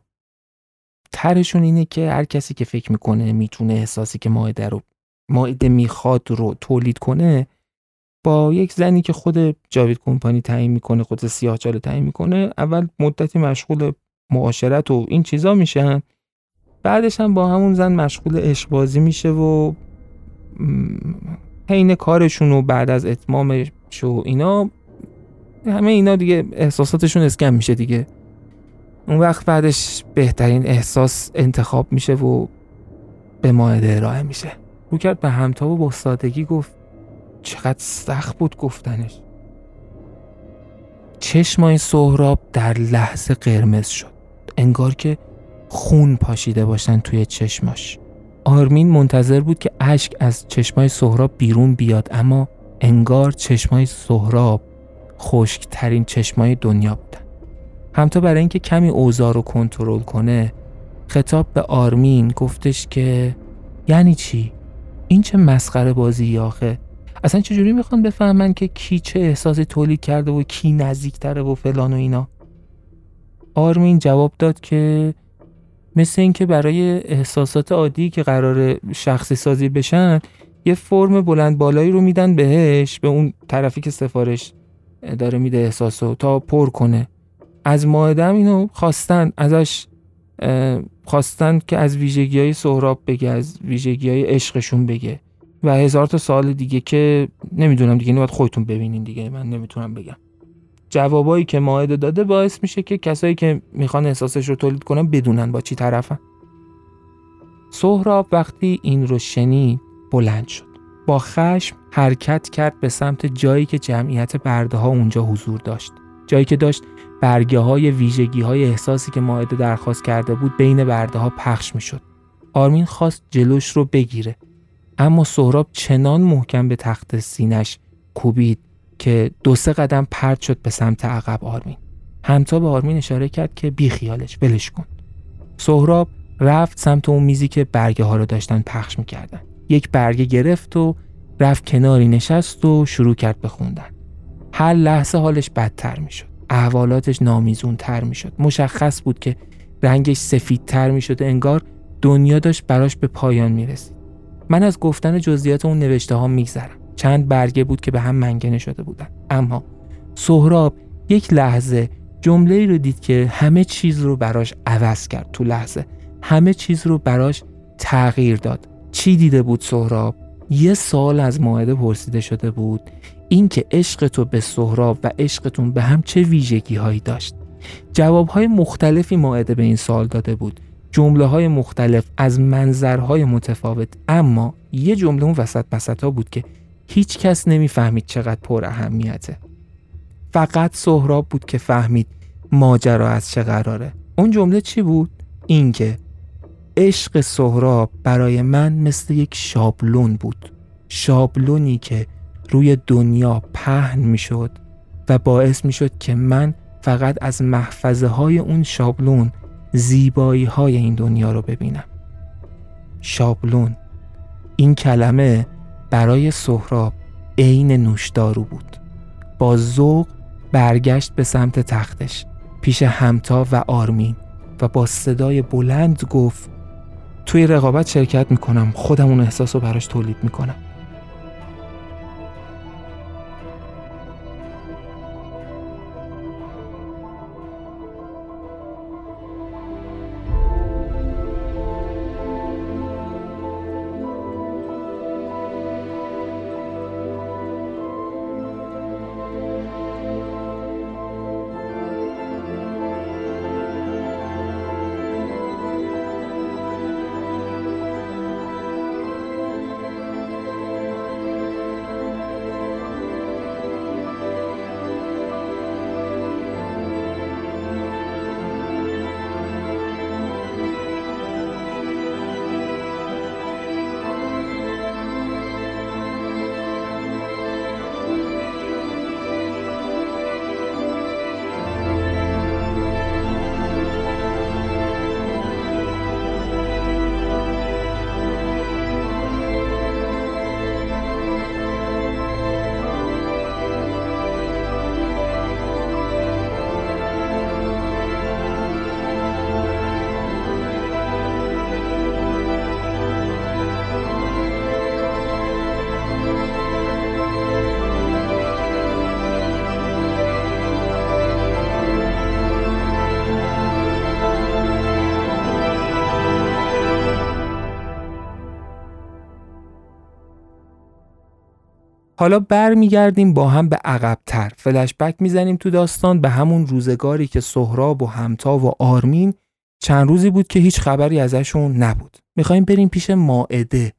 ترشون اینه که هر کسی که فکر می‌کنه می‌تونه احساسی که ماعده رو ماعده می‌خواد رو تولید کنه با یک زنی که خود جاوید کمپانی تعیین می‌کنه خود سیاهچاله تعیین می‌کنه اول مدتی مشغول معاشرت و این چیزا میشن. بعدش هم با همون زن مشغول عشق میشه و حین کارشون و بعد از اتمامش و اینا همه اینا دیگه احساساتشون اسکم میشه دیگه. اون وقت بعدش بهترین احساس انتخاب میشه و به ماهده ارائه میشه. رو کرد به همتا و با سادگی گفت چقدر سخت بود گفتنش. چشمای سهراب در لحظه قرمز شد. انگار که خون پاشیده باشن توی چشماش. آرمین منتظر بود که اشک از چشمای سهراب بیرون بیاد اما انگار چشمای سهراب خشکترین چشمای دنیا بودن. همتا برای اینکه کمی اوضاع رو کنترل کنه خطاب به آرمین گفتش که یعنی چی؟ این چه مسخره بازی آخه؟ اصلا چجوری می‌خوان بفهمن که کی چه احساسی تولید کرده و کی نزدیکتره و فلان و اینا؟ آرمین جواب داد که مثل اینکه برای احساسات عادی که قرار شخصی سازی بشن یه فرم بلند بالایی رو میدن بهش به اون طرفی که سفارش داره میده احساسو تا پر کنه. از ماهدم اینو خواستن ازش خواستن که از ویژگی های سهراب بگه از ویژگی های عشقشون بگه. و هزار تا سال دیگه که نمی‌دونم دیگه باید خودتون ببینین دیگه من نمی‌تونم بگم. جوابایی که ماهده داده باعث میشه که کسایی که می‌خوان احساسش رو تولید کنن بدونن با چی طرفن. سهراب وقتی این رو شنید بلند شد. با خشم حرکت کرد به سمت جایی که جمعیت برده ها اونجا حضور داشت. جایی که داشت برگه های ویژگی های احساسی که ماعده درخواست کرده بود بین برده ها پخش می شد. آرمین خواست جلوش رو بگیره. اما سهراب چنان محکم به تخت سینش کوبید که دو سه قدم پرد شد به سمت عقب آرمین. همتا به آرمین اشاره کرد که بی خیالش ولش کن. سهراب رفت سمت اون میزی که برگه ها رو داشتن پخش می‌کردن. یک برگه گرفت و رفت کناری نشست و شروع کرد به خوندن. هر لحظه حالش بدتر می‌شد. احوالاتش نامیزون تر می‌شد. مشخص بود که رنگش سفید تر می‌شد. انگار دنیا داشت براش به پایان می‌رسید. من از گفتن جزئیات اون نوشته ها میگذرم. چند برگه بود که به هم منگنه شده بودن. اما سهراب یک لحظه جمله رو دید که همه چیز رو براش عوض کرد. تو لحظه همه چیز رو براش تغییر داد. چی دیده بود سهراب؟ یه سال از ماعده پرسیده شده بود. اینکه عشق تو به سهراب و عشقتون به هم چه ویژگی هایی داشت؟ جوابهای مختلفی ماعده به این سال داده بود. جمله های مختلف از منظرهای متفاوت اما یه جمله اون وسط مسطا بود که هیچ کس نمی‌فهمید چقدر پر اهمیته. فقط سهراب بود که فهمید ماجرا از چه قراره. اون جمله چی بود؟ اینکه عشق سهراب برای من مثل یک شابلون بود. شابلونی که روی دنیا پهن می‌شد و باعث می‌شد که من فقط از محفظه های اون شابلون زیبایی های این دنیا رو ببینم. شابلون این کلمه برای سهراب عین نوشدارو بود. با ذوق برگشت به سمت تختش پیش همتا و آرمین و با صدای بلند گفت توی رقابت شرکت می‌کنم خودم اون احساس رو براش تولید می‌کنم. حالا برمیگردیم با هم به عقبتر. فلشبک می‌زنیم تو داستان به همون روزگاری که سهراب و همتا و آرمین چند روزی بود که هیچ خبری ازشون نبود. می‌خوایم بریم پیش ماعده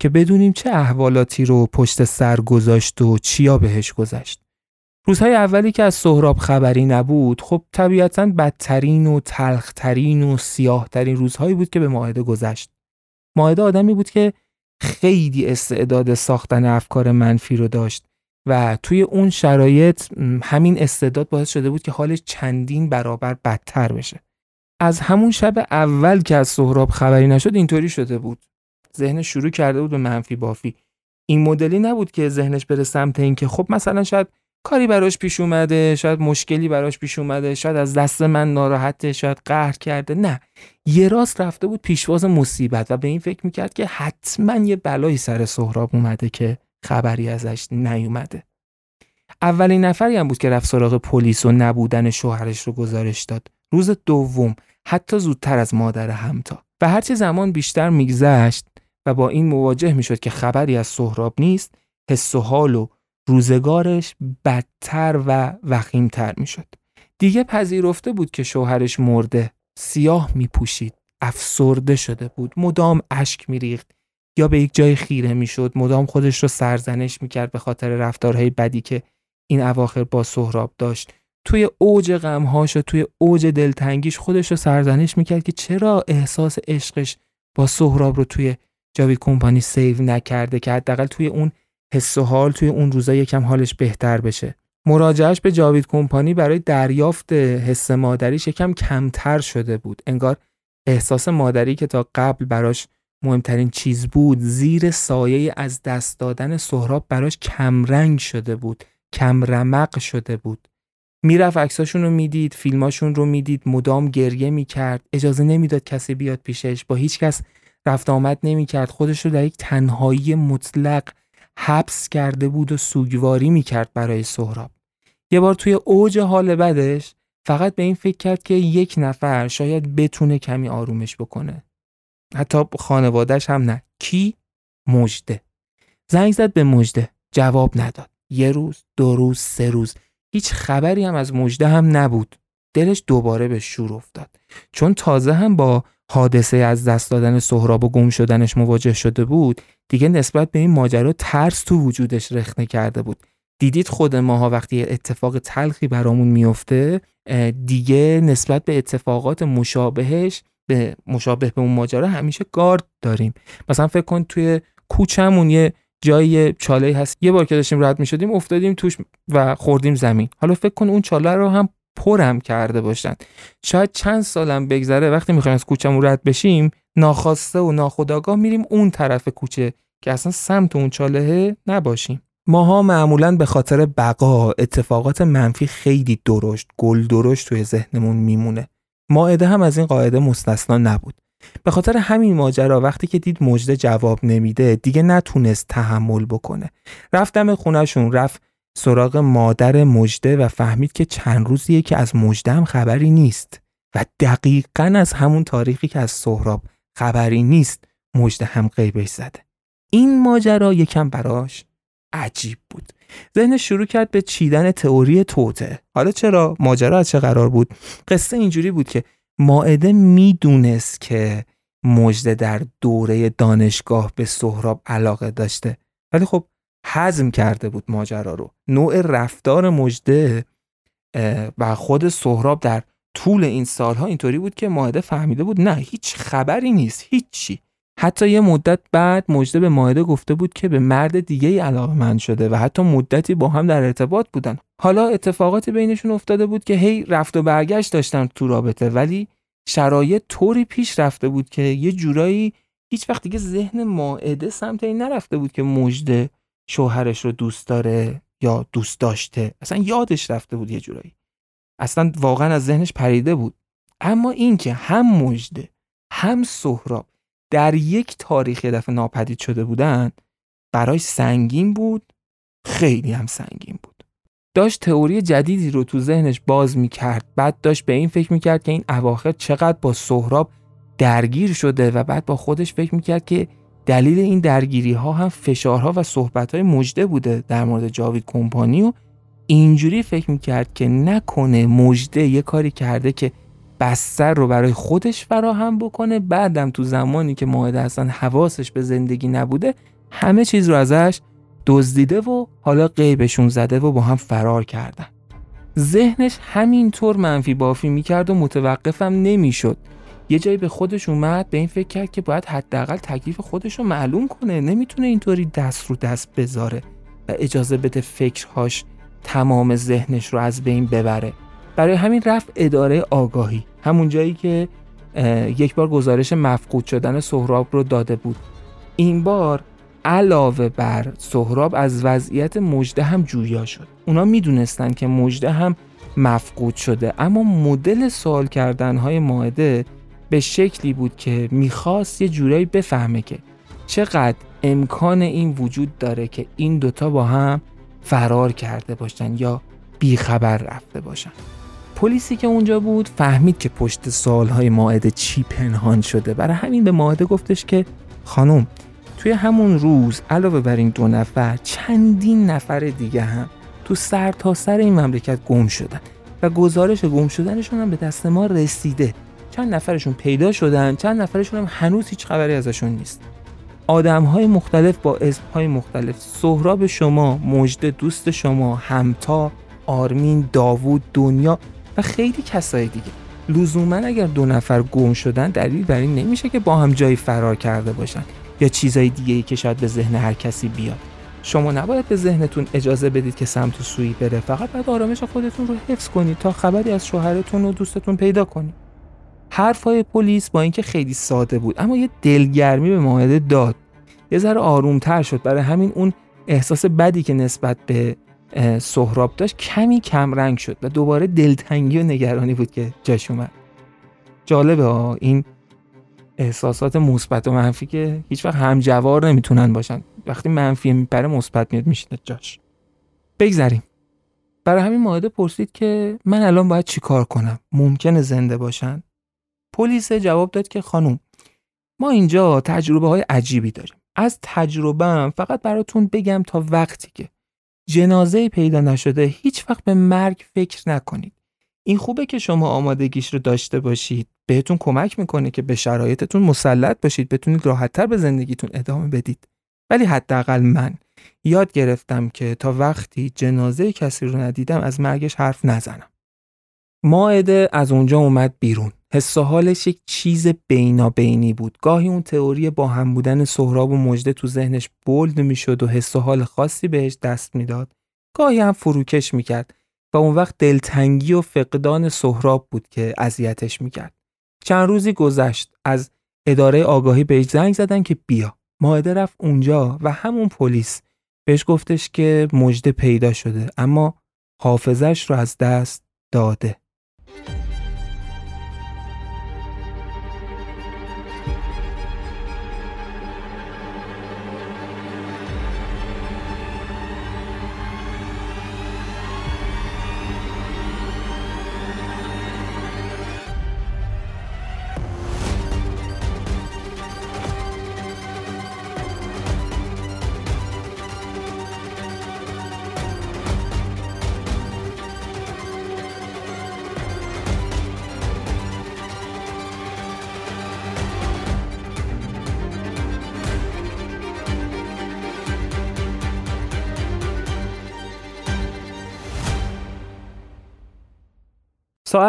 که بدونیم چه احوالاتی رو پشت سر گذاشت و چیا بهش گذشت. روزهای اولی که از سهراب خبری نبود خب طبیعتا بدترین و تلخترین و سیاهترین روزهایی بود که به ماعده گذشت. ماعده آدمی بود که خیلی استعداد ساختن افکار منفی رو داشت و توی اون شرایط همین استعداد باعث شده بود که حالش چندین برابر بدتر بشه. از همون شب اول که از سهراب خبری نشد اینطوری شده بود. ذهن شروع کرده بود به منفی بافی. این مدلی نبود که ذهنش بره سمت اینکه خب مثلا شاید کاری براش پیش اومده شاید مشکلی براش پیش اومده شاید از دست من ناراحته شاید قهر کرده. نه یه راست رفته بود پیشواز مصیبت و به این فکر می‌کرد که حتما یه بلایی سر سهراب اومده که خبری ازش نیومده. اولین نفری هم بود که رفت سراغ پلیس و نبودن شوهرش رو گزارش داد. روز دوم حتی زودتر از مادر همتا. و هرچه زمان بیشتر میگذشت و با این مواجه می‌شد که خبری از سهراب نیست حس و حال و روزگارش بدتر و وخیمتر می شد. دیگه پذیرفته بود که شوهرش مرده سیاه می پوشید افسرده شده بود مدام اشک می ریخت یا به یک جای خیره می شد مدام خودش رو سرزنش می کرد به خاطر رفتارهای بدی که این اواخر با سهراب داشت توی اوج غمهاش و توی اوج دلتنگیش خودش رو سرزنش می‌کرد که چرا احساس عشقش با سهراب رو توی جاوی کمپانی سیو نکرده که حداقل توی اون حس و حال توی اون روزا یکم حالش بهتر بشه. مراجعش به جاوید کمپانی برای دریافت حس مادریش یکم کمتر شده بود. انگار احساس مادری که تا قبل براش مهمترین چیز بود زیر سایه از دست دادن سهراب براش کمرنگ شده بود کمرمق شده بود. می‌رفت عکساشون رو می‌دید فیلماشون رو می‌دید مدام گریه می‌کرد. اجازه نمی‌داد کسی بیاد پیشش. با هیچ کس رفت آمد نمی‌کرد. خودش رو در یک تنهایی مطلق حبس کرده بود و سوگواری می‌کرد برای سهراب. یه بار توی اوج حال بدش فقط به این فکر کرد که یک نفر شاید بتونه کمی آرومش بکنه. حتی خانوادهش هم نه. کی؟ مجده زنگ زد به مجده جواب نداد. یه روز دو روز سه روز. هیچ خبری هم از مجده هم نبود. دلش دوباره به شور افتاد. چون تازه هم با حادثه از دست دادن سهراب و گم شدنش مواجه شده بود دیگه نسبت به این ماجرا ترس تو وجودش رخنه کرده بود. دیدید خود ماها وقتی اتفاق تلخی برامون میفته دیگه نسبت به اتفاقات مشابهش به مشابه به اون ماجرا همیشه گارد داریم. مثلا فکر کن توی کوچمون یه جایی چاله هست یه بار که داشتیم رد می‌شدیم افتادیم توش و خوردیم زمین. حالا فکر کن اون چاله رو هم پرم کرده باشن. شاید چند سالم بگذره وقتی می‌خوایم از کوچمون رد بشیم ناخواسته و ناخداگاه میریم اون طرف کوچه که اصلا سمت اون چالهه نباشیم. ماها معمولا به خاطر بقا اتفاقات منفی خیلی درشت گل درشت توی ذهنمون میمونه. ماعده هم از این قاعده مستثنا نبود. به خاطر همین ماجرا وقتی که دید مجده جواب نمیده دیگه نتونست تحمل بکنه. رفتم خونهشون رفت سراغ مادر مجده و فهمید که چند روزیه که از مجده هم خبری نیست و دقیقا از همون تاریخی که از سهراب خبری نیست مجده هم قیبش زده. این ماجرا یکم براش عجیب بود. ذهنش شروع کرد به چیدن تئوری توته. حالا چرا؟ ماجرا از چه قرار بود؟ قصه اینجوری بود که ماعده می‌دونست که مجده در دوره دانشگاه به سهراب علاقه داشته. ولی خب حزم کرده بود ماجرا رو. نوع رفتار مجده و خود سهراب در طول این سالها اینطوری بود که ماهده فهمیده بود نه هیچ خبری نیست هیچی. حتی یه مدت بعد مجده به ماهده گفته بود که به مرد دیگه ای علاقه من شده و حتی مدتی با هم در ارتباط بودن. حالا اتفاقاتی بینشون افتاده بود که هی رفت و برگشت داشتن تو رابطه ولی شرایط طوری پیش رفته بود که یه جورایی هیچ وقت دیگه ذهن ماعده سمت این نرفته بود که مجده شوهرش رو دوست داره یا دوست داشته؟ اصلا یادش رفته بود یه جورایی. اصلا واقعا از ذهنش پریده بود. اما اینکه هم مجده هم سهراب در یک تاریخ یه دفعه ناپدید شده بودن برای سنگین بود خیلی هم سنگین بود. داشت تئوری جدیدی رو تو ذهنش باز می‌کرد. بعد داشت به این فکر می‌کرد که این اواخر چقدر با سهراب درگیر شده و بعد با خودش فکر می‌کرد که دلیل این درگیری ها هم فشارها و صحبت های مجده بوده در مورد جاوید کمپانی و اینجوری فکر می‌کرد که نکنه مجده یه کاری کرده که بستر رو برای خودش فراهم بکنه بعدم تو زمانی که ماهده اصلا حواسش به زندگی نبوده همه چیز رو ازش دزدیده و حالا قیبشون زده و با هم فرار کردن. ذهنش همینطور منفی بافی می‌کرد و متوقفم نمی‌شد. یه جایی به خودش اومد به این فکر کرد که باید حداقل تکلیف خودش رو معلوم کنه. نمی‌تونه اینطوری دست رو دست بذاره و اجازه بده فکرهاش تمام ذهنش رو از بین ببره. برای همین رفت اداره آگاهی همون جایی که یک بار گزارش مفقود شدن سهراب رو داده بود. این بار علاوه بر سهراب از وضعیت مجده هم جویا شد. اونا می‌دونستن که مجده هم مفقود شده اما مدل سوال کردن های ماعده به شکلی بود که می‌خواست یه جورایی بفهمه که چقدر امکان این وجود داره که این دوتا با هم فرار کرده باشن یا بیخبر رفته باشن. پلیسی که اونجا بود فهمید که پشت سالهای ماعده چی پنهان شده. برای همین به ماعده گفتش که خانم توی همون روز علاوه بر این دو نفر چندین نفر دیگه هم تو سر تا سر این مملکت گم شدن و گزارش گم شدنشون هم به دست ما رسیده. چند نفرشون پیدا شدن چند نفرشون هم هنوز هیچ خبری ازشون نیست. آدم های مختلف با اسم های مختلف سهراب شما مجد دوست شما همتا آرمین داوود دنیا و خیلی کسای دیگه. لزوما اگر دو نفر گم شدن دلیل بر این نمیشه که با هم جایی فرار کرده باشن یا چیزای دیگه ای که شاید به ذهن هر کسی بیاد. شما نباید به ذهنتون اجازه بدید که سمت و سوی بره فقط باید آرامش خودتون رو حفظ کنید تا خبری از شوهرتون و دوستتون پیدا کنید. حرفای پلیس با اینکه خیلی ساده بود اما یه دلگرمی به ماهده داد. یه ذره آرومتر شد. برای همین اون احساس بدی که نسبت به سهراب داشت کمی کم رنگ شد و دوباره دلتنگی و نگرانی بود که جاش اومد. جالبه ها این احساسات مثبت و منفی که هیچ وقت همجوار نمی‌تونن باشن. وقتی منفی میپره مثبت میاد میشینه جاش. بگذریم. برای همین ماهده پرسید که من الان باید چیکار کنم؟ ممکنه زنده باشن؟ پلیس جواب داد که خانم ما اینجا تجربه های عجیبی داریم. از تجربهم فقط براتون بگم تا وقتی که جنازه پیدا نشده هیچ وقت به مرگ فکر نکنید. این خوبه که شما آمادگیش رو داشته باشید. بهتون کمک می‌کنه که به شرایطتون مسلط باشید بتونید راحتتر به زندگیتون ادامه بدید. ولی حداقل من یاد گرفتم که تا وقتی جنازه کسی رو ندیدم از مرگش حرف نزنم. ماعده از اونجا اومد بیرون. حس و حالش یک چیز بینابینی بود. گاهی اون تئوری با هم بودن سهراب و مجده تو ذهنش بولد می‌شد و حس و حال خاصی بهش دست می‌داد. گاهی هم فروکش می‌کرد و اون وقت دلتنگی و فقدان سهراب بود که اذیتش می‌کرد. چند روزی گذشت از اداره آگاهی بهش زنگ زدن که بیا. ماهده رفت اونجا و همون پلیس بهش گفتش که مجده پیدا شده اما حافظش رو از دست داده.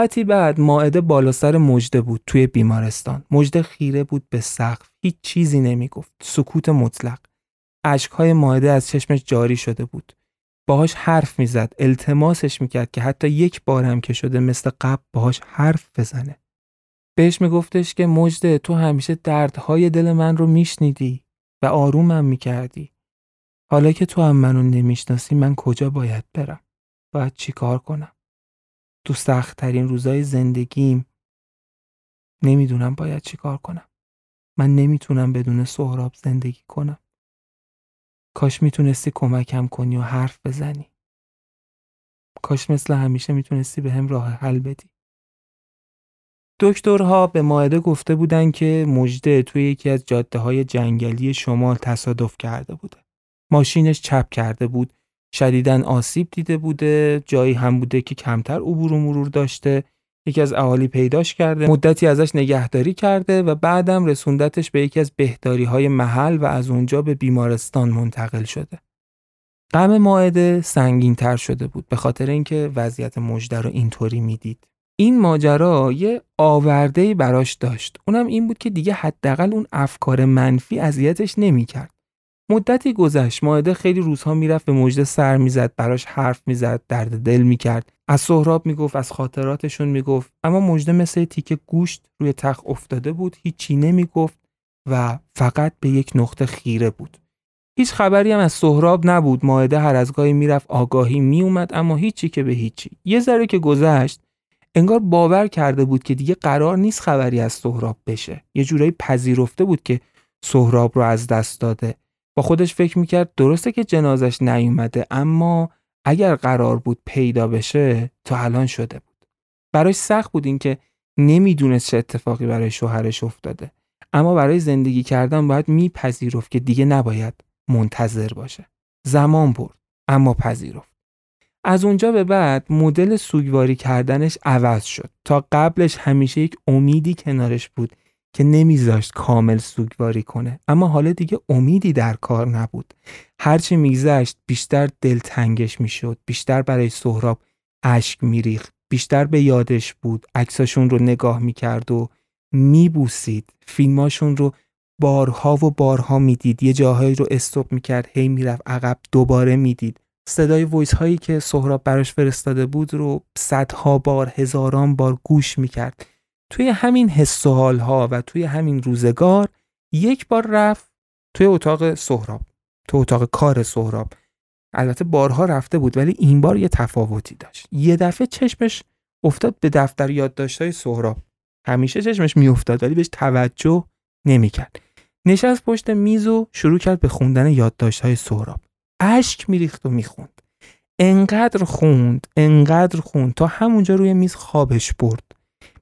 ساعتی بعد ماعده بالا سر مجده بود توی بیمارستان. مجده خیره بود به سقف. هیچ چیزی نمی‌گفت. سکوت مطلق. اشکهای ماعده از چشمش جاری شده بود. باهاش حرف می‌زد. التماسش می‌کرد که حتی یک بار هم که شده مثل قبل باهاش حرف بزنه. بهش میگفتش که مجده تو همیشه دردهای دل من رو میشنیدی و آرومم می‌کردی. حالا که تو هم منو نمی‌شناسی من کجا باید برم؟ باید چیکار کنم؟ تو سختترین روزای زندگیم نمی‌دونم باید چی کار کنم. من نمی‌تونم بدون سهراب زندگی کنم. کاش می‌تونستی کمکم کنی و حرف بزنی. کاش مثل همیشه می‌تونستی به هم راه حل بدی. دکترها به ماعده گفته بودن که مجده توی یکی از جاده های جنگلی شمال تصادف کرده بوده. ماشینش چپ کرده بود شدیدن آسیب دیده بوده جایی هم بوده که کمتر عبور و مرور داشته یکی از اهالی پیداش کرده مدتی ازش نگهداری کرده و بعدم رسوندتش به یکی از بهداری های محل و از اونجا به بیمارستان منتقل شده. غم ماعده سنگین تر شده بود به خاطر اینکه وضعیت مجده رو اینطوری می‌دید. این ماجرا یه آورده براش داشت. اونم این بود که دیگه حداقل اون افکار منفی اذیتش نمی‌کرد. مدتی گذشت. ماهده خیلی روزها می‌رفت به مجده سر می‌زد براش حرف می‌زد درد دل می‌کرد. از سهراب می‌گفت از خاطراتشون می‌گفت. اما مجده مثل تیکه گوشت روی تخت افتاده بود هیچی نمی‌گفت و فقط به یک نقطه خیره بود. هیچ خبری هم از سهراب نبود. ماهده هر از گاهی می‌رفت آگاهی میومد اما هیچی که به هیچی. یه ذره که گذشت انگار باور کرده بود که دیگه قرار نیست خبری از سهراب بشه. یه جورایی پذیرفته بود که سهراب رو از دست داده. خودش فکر می‌کرد درسته که جنازش نیومده اما اگر قرار بود پیدا بشه تا الان شده بود. براش سخت بود اینکه نمی‌دونست چه اتفاقی برای شوهرش افتاده. اما برای زندگی کردن باید میپذیرفت که دیگه نباید منتظر باشه. زمان برد اما پذیرفت. از اونجا به بعد مدل سوگواری کردنش عوض شد. تا قبلش همیشه یک امیدی کنارش بود که نمیذاشت کامل سوگواری کنه. اما حالا دیگه امیدی در کار نبود. هرچی میگذشت بیشتر دلتنگش می‌شد. بیشتر برای سهراب اشک میریخت. بیشتر به یادش بود. عکساشون رو نگاه می‌کرد و میبوسید. فیلماشون رو بارها و بارها می‌دید. یه جاهایی رو استوب می‌کرد. هی می‌رفت عقب. دوباره می‌دید. صدای وایس هایی که سهراب براش فرستاده بود رو صدها بار هزاران بار گوش می‌کرد. توی همین حس و ها و توی همین روزگار یک بار رفت توی اتاق سهراب تو اتاق کار سهراب. البته بارها رفته بود ولی این بار یه تفاوتی داشت. یه دفعه چشمش افتاد به دفتر یادداشت‌های سهراب. همیشه چشمش میافتاد ولی بهش توجه نمی‌کرد. نشست پشت میز و شروع کرد به خوندن یادداشت‌های سهراب. اشک میریخت و می‌خوند. انقدر خوند انقدر خوند تا همونجا روی میز خوابش برد.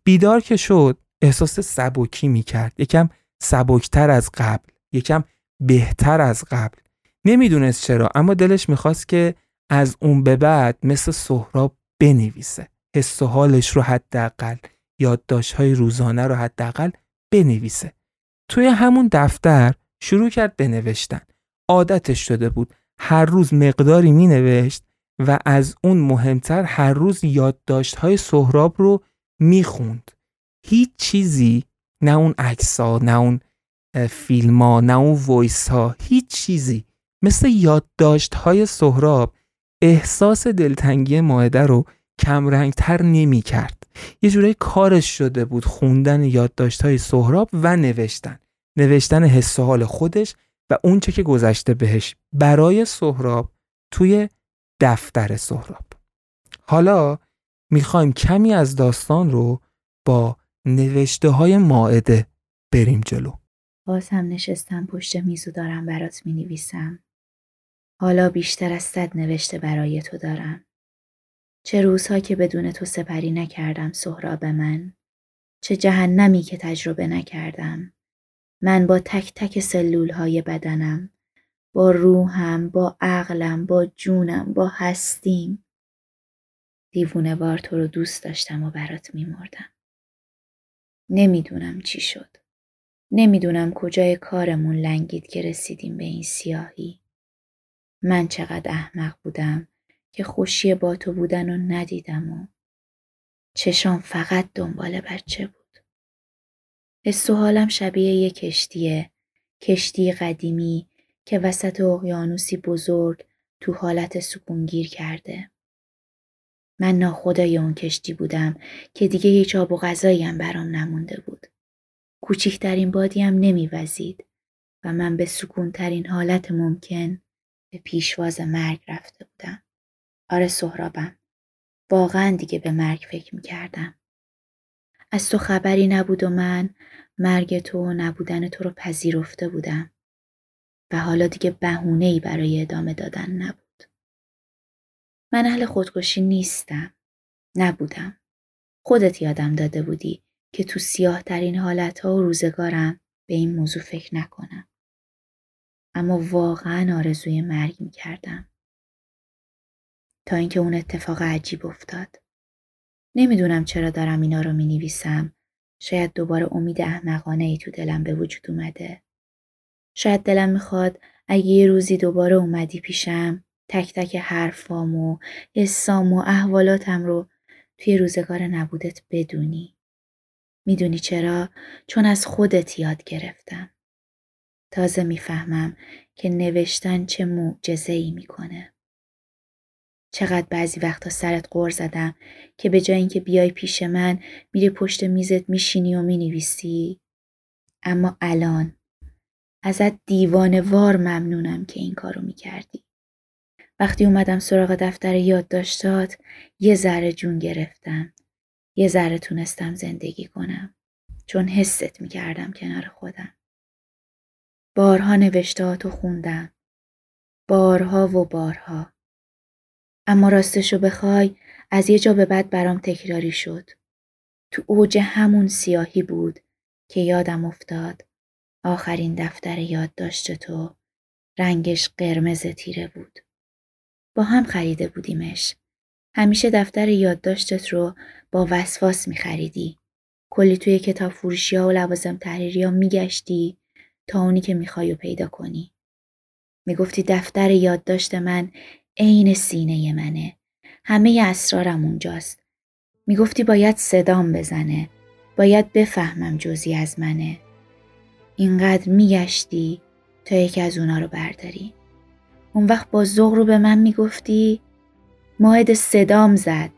بیدار که شد احساس سبکی می کرد یکم سبکتر از قبل یکم بهتر از قبل. نمی‌دونست چرا اما دلش می‌خواست که از اون به بعد مثل سهراب بنویسه. حس و حالش رو حداقل یادداشت‌های روزانه رو حداقل بنویسه. توی همون دفتر شروع کرد بنوشتن عادتش شده بود هر روز مقداری می نوشت و از اون مهمتر هر روز یادداشت های سهراب رو می خوند. هیچ چیزی نه اون عکس ها نه اون فیلم ها نه اون ویس ها هیچ چیزی مثل یادداشت های سهراب احساس دلتنگی ماهده رو کمرنگتر نمی کرد. یه جورایی کارش شده بود خوندن یادداشت های سهراب و نوشتن. نوشتن حس حال خودش و اونچه که گذشته بهش برای سهراب توی دفتر سهراب. حالا می‌خوایم کمی از داستان رو با نوشته های ماعده بریم جلو. باز هم نشستم پشت میزو دارم برات می نویسم. حالا بیشتر از صد نوشته برای تو دارم. چه روزها که بدون تو سپری نکردم سهراب من. چه جهنمی که تجربه نکردم. من با تک تک سلول های بدنم با روحم با عقلم با جونم با هستیم دیوونه بار تو رو دوست داشتم و برات میمردم. نمی‌دونم چی شد. نمی‌دونم کجای کارمون لنگید که رسیدیم به این سیاهی. من چقدر احمق بودم که خوشی با تو بودن و ندیدم و چشام فقط دنبال بچه بود. حس و حالم شبیه یه کشتیه. کشتی قدیمی که وسط اقیانوسی بزرگ تو حالت سکون گیر کرده. من ناخدای اون کشتی بودم که دیگه هیچ آب و غذایی هم برام نمونده بود. کوچیکترین بادی هم نمیوزید و من به سکونترین حالت ممکن به پیشواز مرگ رفته بودم. آره سهرابم. واقعا دیگه به مرگ فکر می‌کردم. از تو خبری نبود و من مرگ تو و نبودن تو رو پذیرفته بودم و حالا دیگه بهونه ای برای ادامه دادن نبود. من اهل خودکشی نیستم. نبودم. خودت یادم داده بودی که تو سیاه ترین حالت ها و روزگارم به این موضوع فکر نکنم. اما واقعا آرزوی مرگ می کردم. تا اینکه اون اتفاق عجیب افتاد. نمی‌دونم چرا دارم اینا رو می نویسم. شاید دوباره امید احمقانه ای تو دلم به وجود اومده. شاید دلم می‌خواد اگه یه روزی دوباره اومدی پیشم تک تک حرفام و حسام و احوالاتم رو توی روزگار نبودت بدونی. می‌دونی چرا؟ چون از خودت یاد گرفتم. تازه می‌فهمم که نوشتن چه معجزه ای می‌کنه. چقدر بعضی وقتا سرت غور زدم که به جای اینکه بیای پیش من میری پشت میزت میشینی و می‌نویسی اما الان ازت دیوانه وار ممنونم که این کارو می‌کردی وقتی اومدم سراغ دفتر یادداشتات یه ذره جون گرفتم. یه ذره تونستم زندگی کنم. چون حست می‌کردم کنار خودم. بارها نوشتهاتو خوندم. بارها و بارها. اما راستشو بخوای از یه جا به بعد برام تکراری شد. تو اوج همون سیاهی بود که یادم افتاد. آخرین دفتر یادداشت تو. رنگش قرمز تیره بود. با هم خریده بودیمش. همیشه دفتر یادداشتت رو با وسواس می خریدی. کلی توی کتاب فروشی ها و لوازم تحریری ها می تا اونی که می‌خوای پیدا کنی. می‌گفتی دفتر یادداشت من عین سینه منه. همه اسرارم اونجاست. می‌گفتی باید صدام بزنه. باید بفهمم جزی از منه. اینقدر میگشتی تا یکی از اونا رو برداری. اون وقت با زغ رو به من می‌گفتی ماهد صدام زد.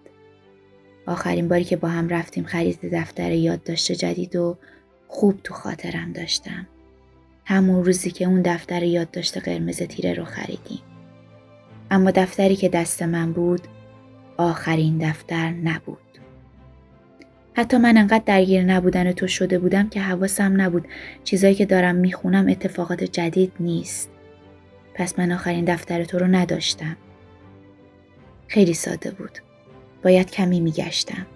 آخرین باری که با هم رفتیم خرید دفتر یادداشت جدید و خوب تو خاطرم داشتم. همون روزی که اون دفتر یادداشت قرمز تیره رو خریدیم. اما دفتری که دست من بود آخرین دفتر نبود. حتی من انقدر درگیر نبودن تو شده بودم که حواسم نبود چیزایی که دارم می‌خونم اتفاقات جدید نیست. پس من آخرین دفتر تو رو نداشتم. خیلی ساده بود. باید کمی میگشتم.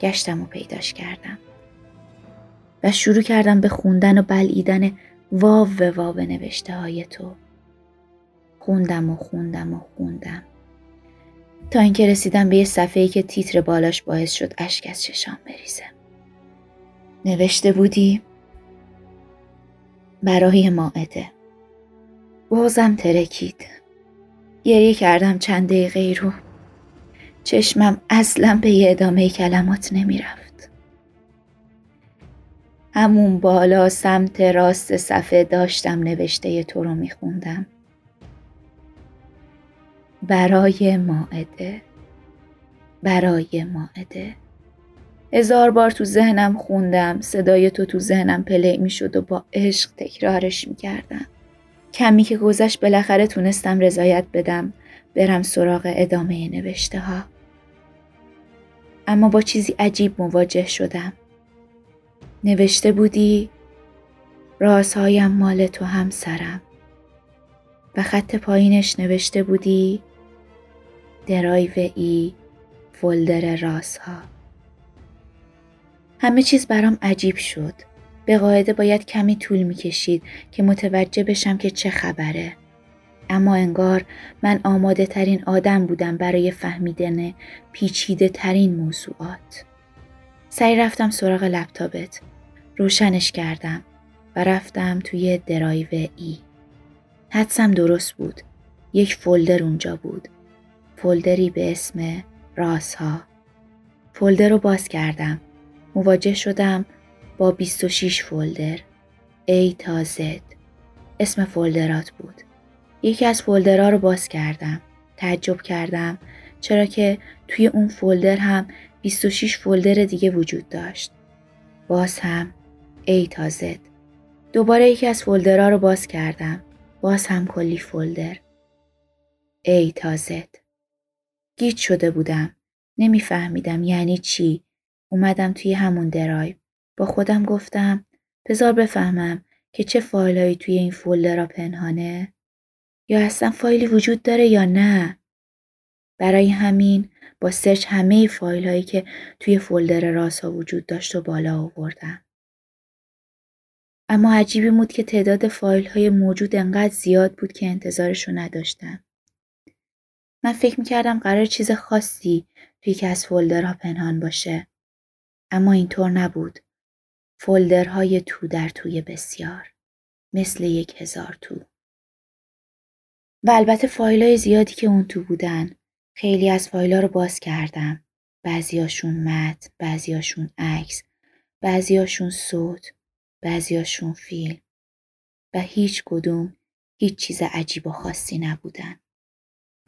گشتم و پیداش کردم. و شروع کردم به خوندن و بلعیدن واو و واو نوشته های تو خوندم و خوندم و خوندم تا اینکه رسیدم به یه صفحه که تیتر بالاش باعث شد اشک از چشام بریزه نوشته بودی برای ماعده بازم ترکید. گریه کردم چند دقیقه رو. چشمم اصلا به ادامه کلمات نمی‌رفت. همون بالا سمت راست صفحه داشتم نوشته تو رو میخوندم. برای ماعده. برای ماعده. هزار بار تو ذهنم خوندم. صدای تو تو ذهنم پلی می‌شد و با عشق تکرارش می‌کردم. کمی که گذشت بالاخره تونستم رضایت بدم. برم سراغ ادامه نوشته ها اما با چیزی عجیب مواجه شدم. نوشته بودی رازهایم مال تو همسرم. و خط پایینش نوشته بودی drive E folder رازها همه چیز برام عجیب شد. به قاعده باید کمی طول می کشید که متوجه بشم که چه خبره. اما انگار من آماده ترین آدم بودم برای فهمیدن پیچیده ترین موضوعات. سریع رفتم سراغ لپتاپت. روشنش کردم و رفتم توی drive E. حدسم درست بود. یک فولدر اونجا بود. فولدری به اسم رازها. فولدر رو باز کردم. مواجه شدم با 26 فولدر A تا Z اسم فولدرات بود. یکی از فولدرها رو باز کردم. تعجب کردم چرا که توی اون فولدر هم 26 فولدر دیگه وجود داشت. باز هم A تا Z. دوباره یکی از folder ها رو باز کردم. باز هم کلی folder. A تا Z. گیج شده بودم. نمیفهمیدم یعنی چی. اومدم توی همون درایو. با خودم گفتم بذار بفهمم که چه فایلهایی توی این folder پنهانه یا اصلا فایلی وجود داره یا نه برای همین با search همه فایل هایی که توی فولدر راسا وجود داشت و بالا آوردم. اما عجیبی بود که تعداد فایل های موجود انقدر زیاد بود که انتظارشو نداشتم. من فکر می‌کردم قرار چیز خاصی توی که از فولدرها پنهان باشه. اما اینطور نبود. فولدرهای تو در توی بسیار مثل یک هزار تو. و البته فایلای زیادی که اون تو بودن خیلی از فایلا رو باز کردم. بعضیاشون متن بعضیاشون عکس بعضیاشون صوت بعضیاشون فیلم. و هیچ کدوم هیچ چیز عجیب و خاصی نبودن.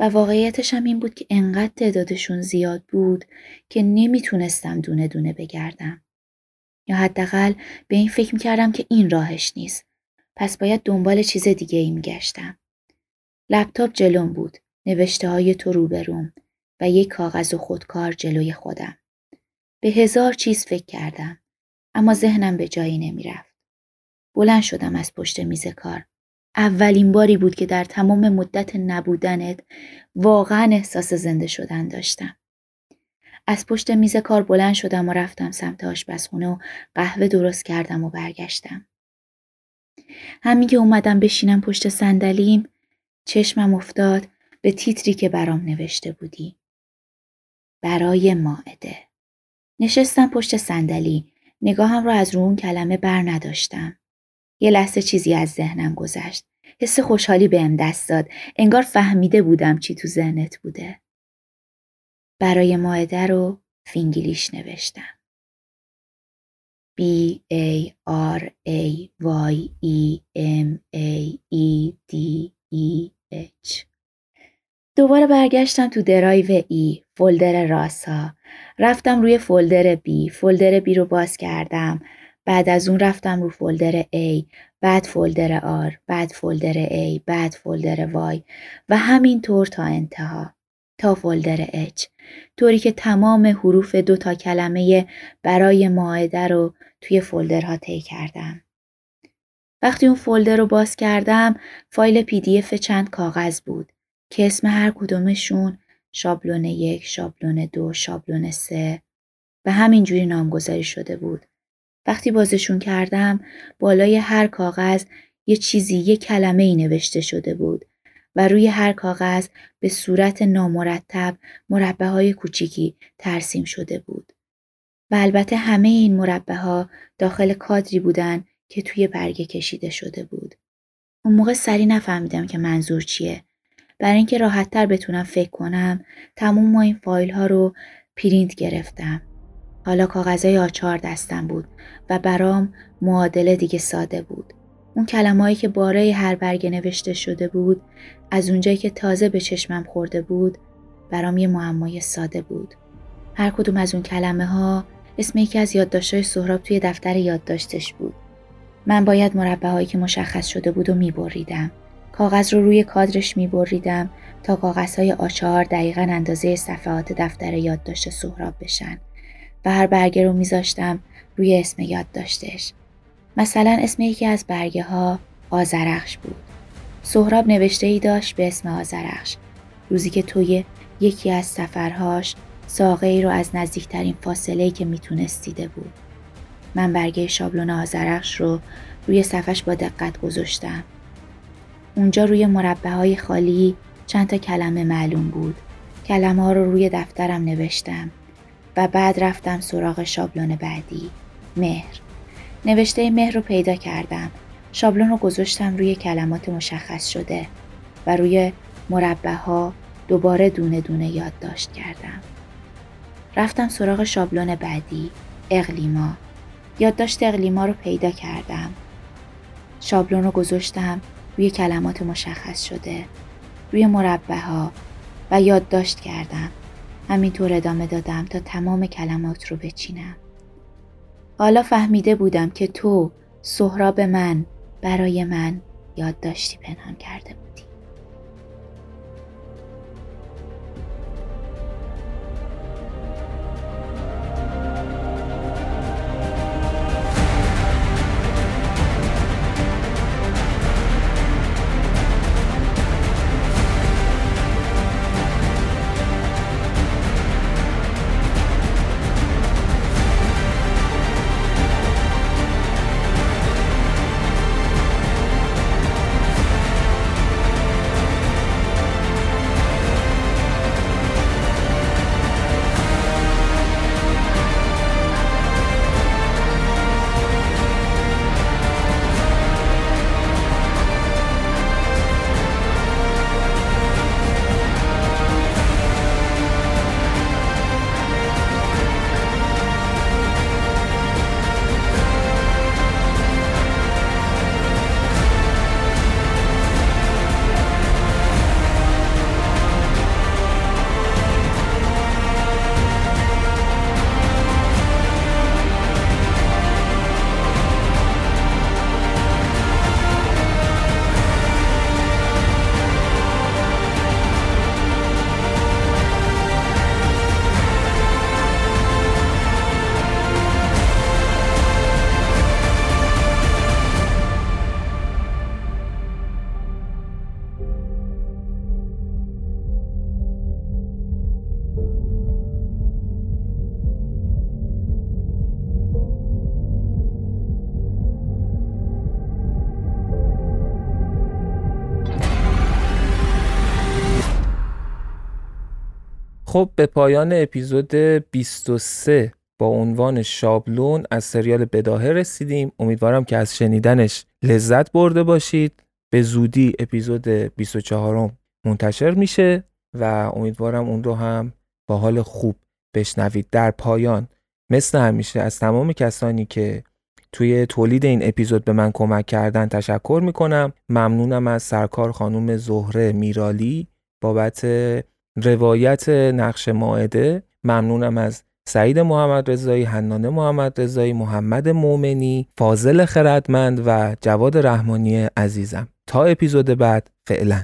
و واقعیتش هم این بود که انقدر تعدادشون زیاد بود که نمی‌تونستم دونه دونه بگردم. یا حداقل به این فکر می‌کردم که این راهش نیست. پس باید دنبال چیز دیگه ای میگشتم. لپتاپ جلوم بود. نوشته های تو روبروم و یک کاغذ و خودکار جلوی خودم. به هزار چیز فکر کردم. اما ذهنم به جایی نمی‌رفت. بلند شدم از پشت میز کار. اولین باری بود که در تمام مدت نبودنت واقعا احساس زنده شدن داشتم. از پشت میز کار بلند شدم و رفتم سمت آشپزخونه و قهوه درست کردم و برگشتم. همین که اومدم بشینم پشت صندلیم چشمم افتاد به تیتری که برام نوشته بودی. برای مائده. نشستم پشت صندلی نگاهم را از رو اون کلمه بر نداشتم. یه لحظه چیزی از ذهنم گذشت. حس خوشحالی بهم دست داد. انگار فهمیده بودم چی تو ذهنت بوده. برای مائده رو فینگلیش نوشتم. B A R A Y E M A E D E H. دوباره برگشتم تو درایو ای فولدر راسا. رفتم روی فولدر B فولدر B رو باز کردم. بعد از اون رفتم رو فولدر A بعد فولدر R بعد فولدر A بعد فولدر Y و همین طور تا انتها تا فولدر H. طوری که تمام حروف دو تا کلمه برای ماعده رو توی فولدرها طی کردم. وقتی اون فولدر رو باز کردم فایل پی دی اف چند کاغذ بود که اسم هر کدومشون شابلون یک، شابلون دو، شابلون سه و همینجوری نامگذاری شده بود. وقتی بازشون کردم بالای هر کاغذ یه چیزی یه کلمه ای نوشته شده بود و روی هر کاغذ به صورت نامرتب مربع های کوچیکی ترسیم شده بود. و البته همه این مربع ها داخل کادری بودن که توی برگه کشیده شده بود. اون موقع سری نفهمیدم که منظور چیه. برای اینکه راحتتر بتونم فکر کنم تموم ما این فایل ها رو پرینت گرفتم. حالا کاغذهای آچار دستم بود و برام معادله دیگه ساده بود. اون کلمه‌ای که باره هر برگه نوشته شده بود از اونجایی که تازه به چشمم خورده بود برام یه معمای ساده بود. هر کدوم از اون کلمه ها اسم یکی از یادداشت‌های سهراب توی دفتر یادداشتش بود. من باید مربع هایی که مشخص شده بود و میبریدم. کاغذ رو روی کادرش میبریدم تا کاغذهای آچار دقیقا اندازه صفحات دفتر یادداشت سهراب بشن و هر برگه رو میذاشتم روی اسم یادداشتش. مثلا اسم یکی از برگه ها آزرخش بود. سهراب نوشته ای داشت به اسم آزرخش. روزی که توی یکی از سفرهاش ساقه ای رو از نزدیکترین فاصله که می‌تونست دیده بود. من برگه شابلون آزرخش رو روی صفش با دقت گذاشتم. اونجا روی مربع های خالی چند تا کلمه معلوم بود. کلمه ها رو روی دفترم نوشتم و بعد رفتم سراغ شابلون بعدی. مهر. نوشته مهر رو پیدا کردم. شابلون رو گذاشتم روی کلمات مشخص شده و روی مربع ها دوباره دونه دونه یادداشت کردم. رفتم سراغ شابلون بعدی اقلیما یادداشت اقلیما رو پیدا کردم شابلون رو گذاشتم روی کلمات مشخص شده روی مربع ها و یادداشت کردم همینطور ادامه دادم تا تمام کلمات رو بچینم حالا فهمیده بودم که تو سهراب من برای من یادداشتی پنهان کرده بود خب به پایان اپیزود 23 با عنوان شابلون از سریال بداهه رسیدیم. امیدوارم که از شنیدنش لذت برده باشید. به زودی اپیزود 24 منتشر میشه و امیدوارم اون رو هم با حال خوب بشنوید. در پایان مثل همیشه از تمام کسانی که توی تولید این اپیزود به من کمک کردن تشکر می‌کنم. ممنونم از سرکار خانم زهره میرالی بابت روایت نقش ماعده. ممنونم از سعید محمد رضایی، حنانه محمد رضایی، محمد مومنی، فاضل خردمند و جواد رحمانی عزیزم. تا اپیزود بعد فعلا.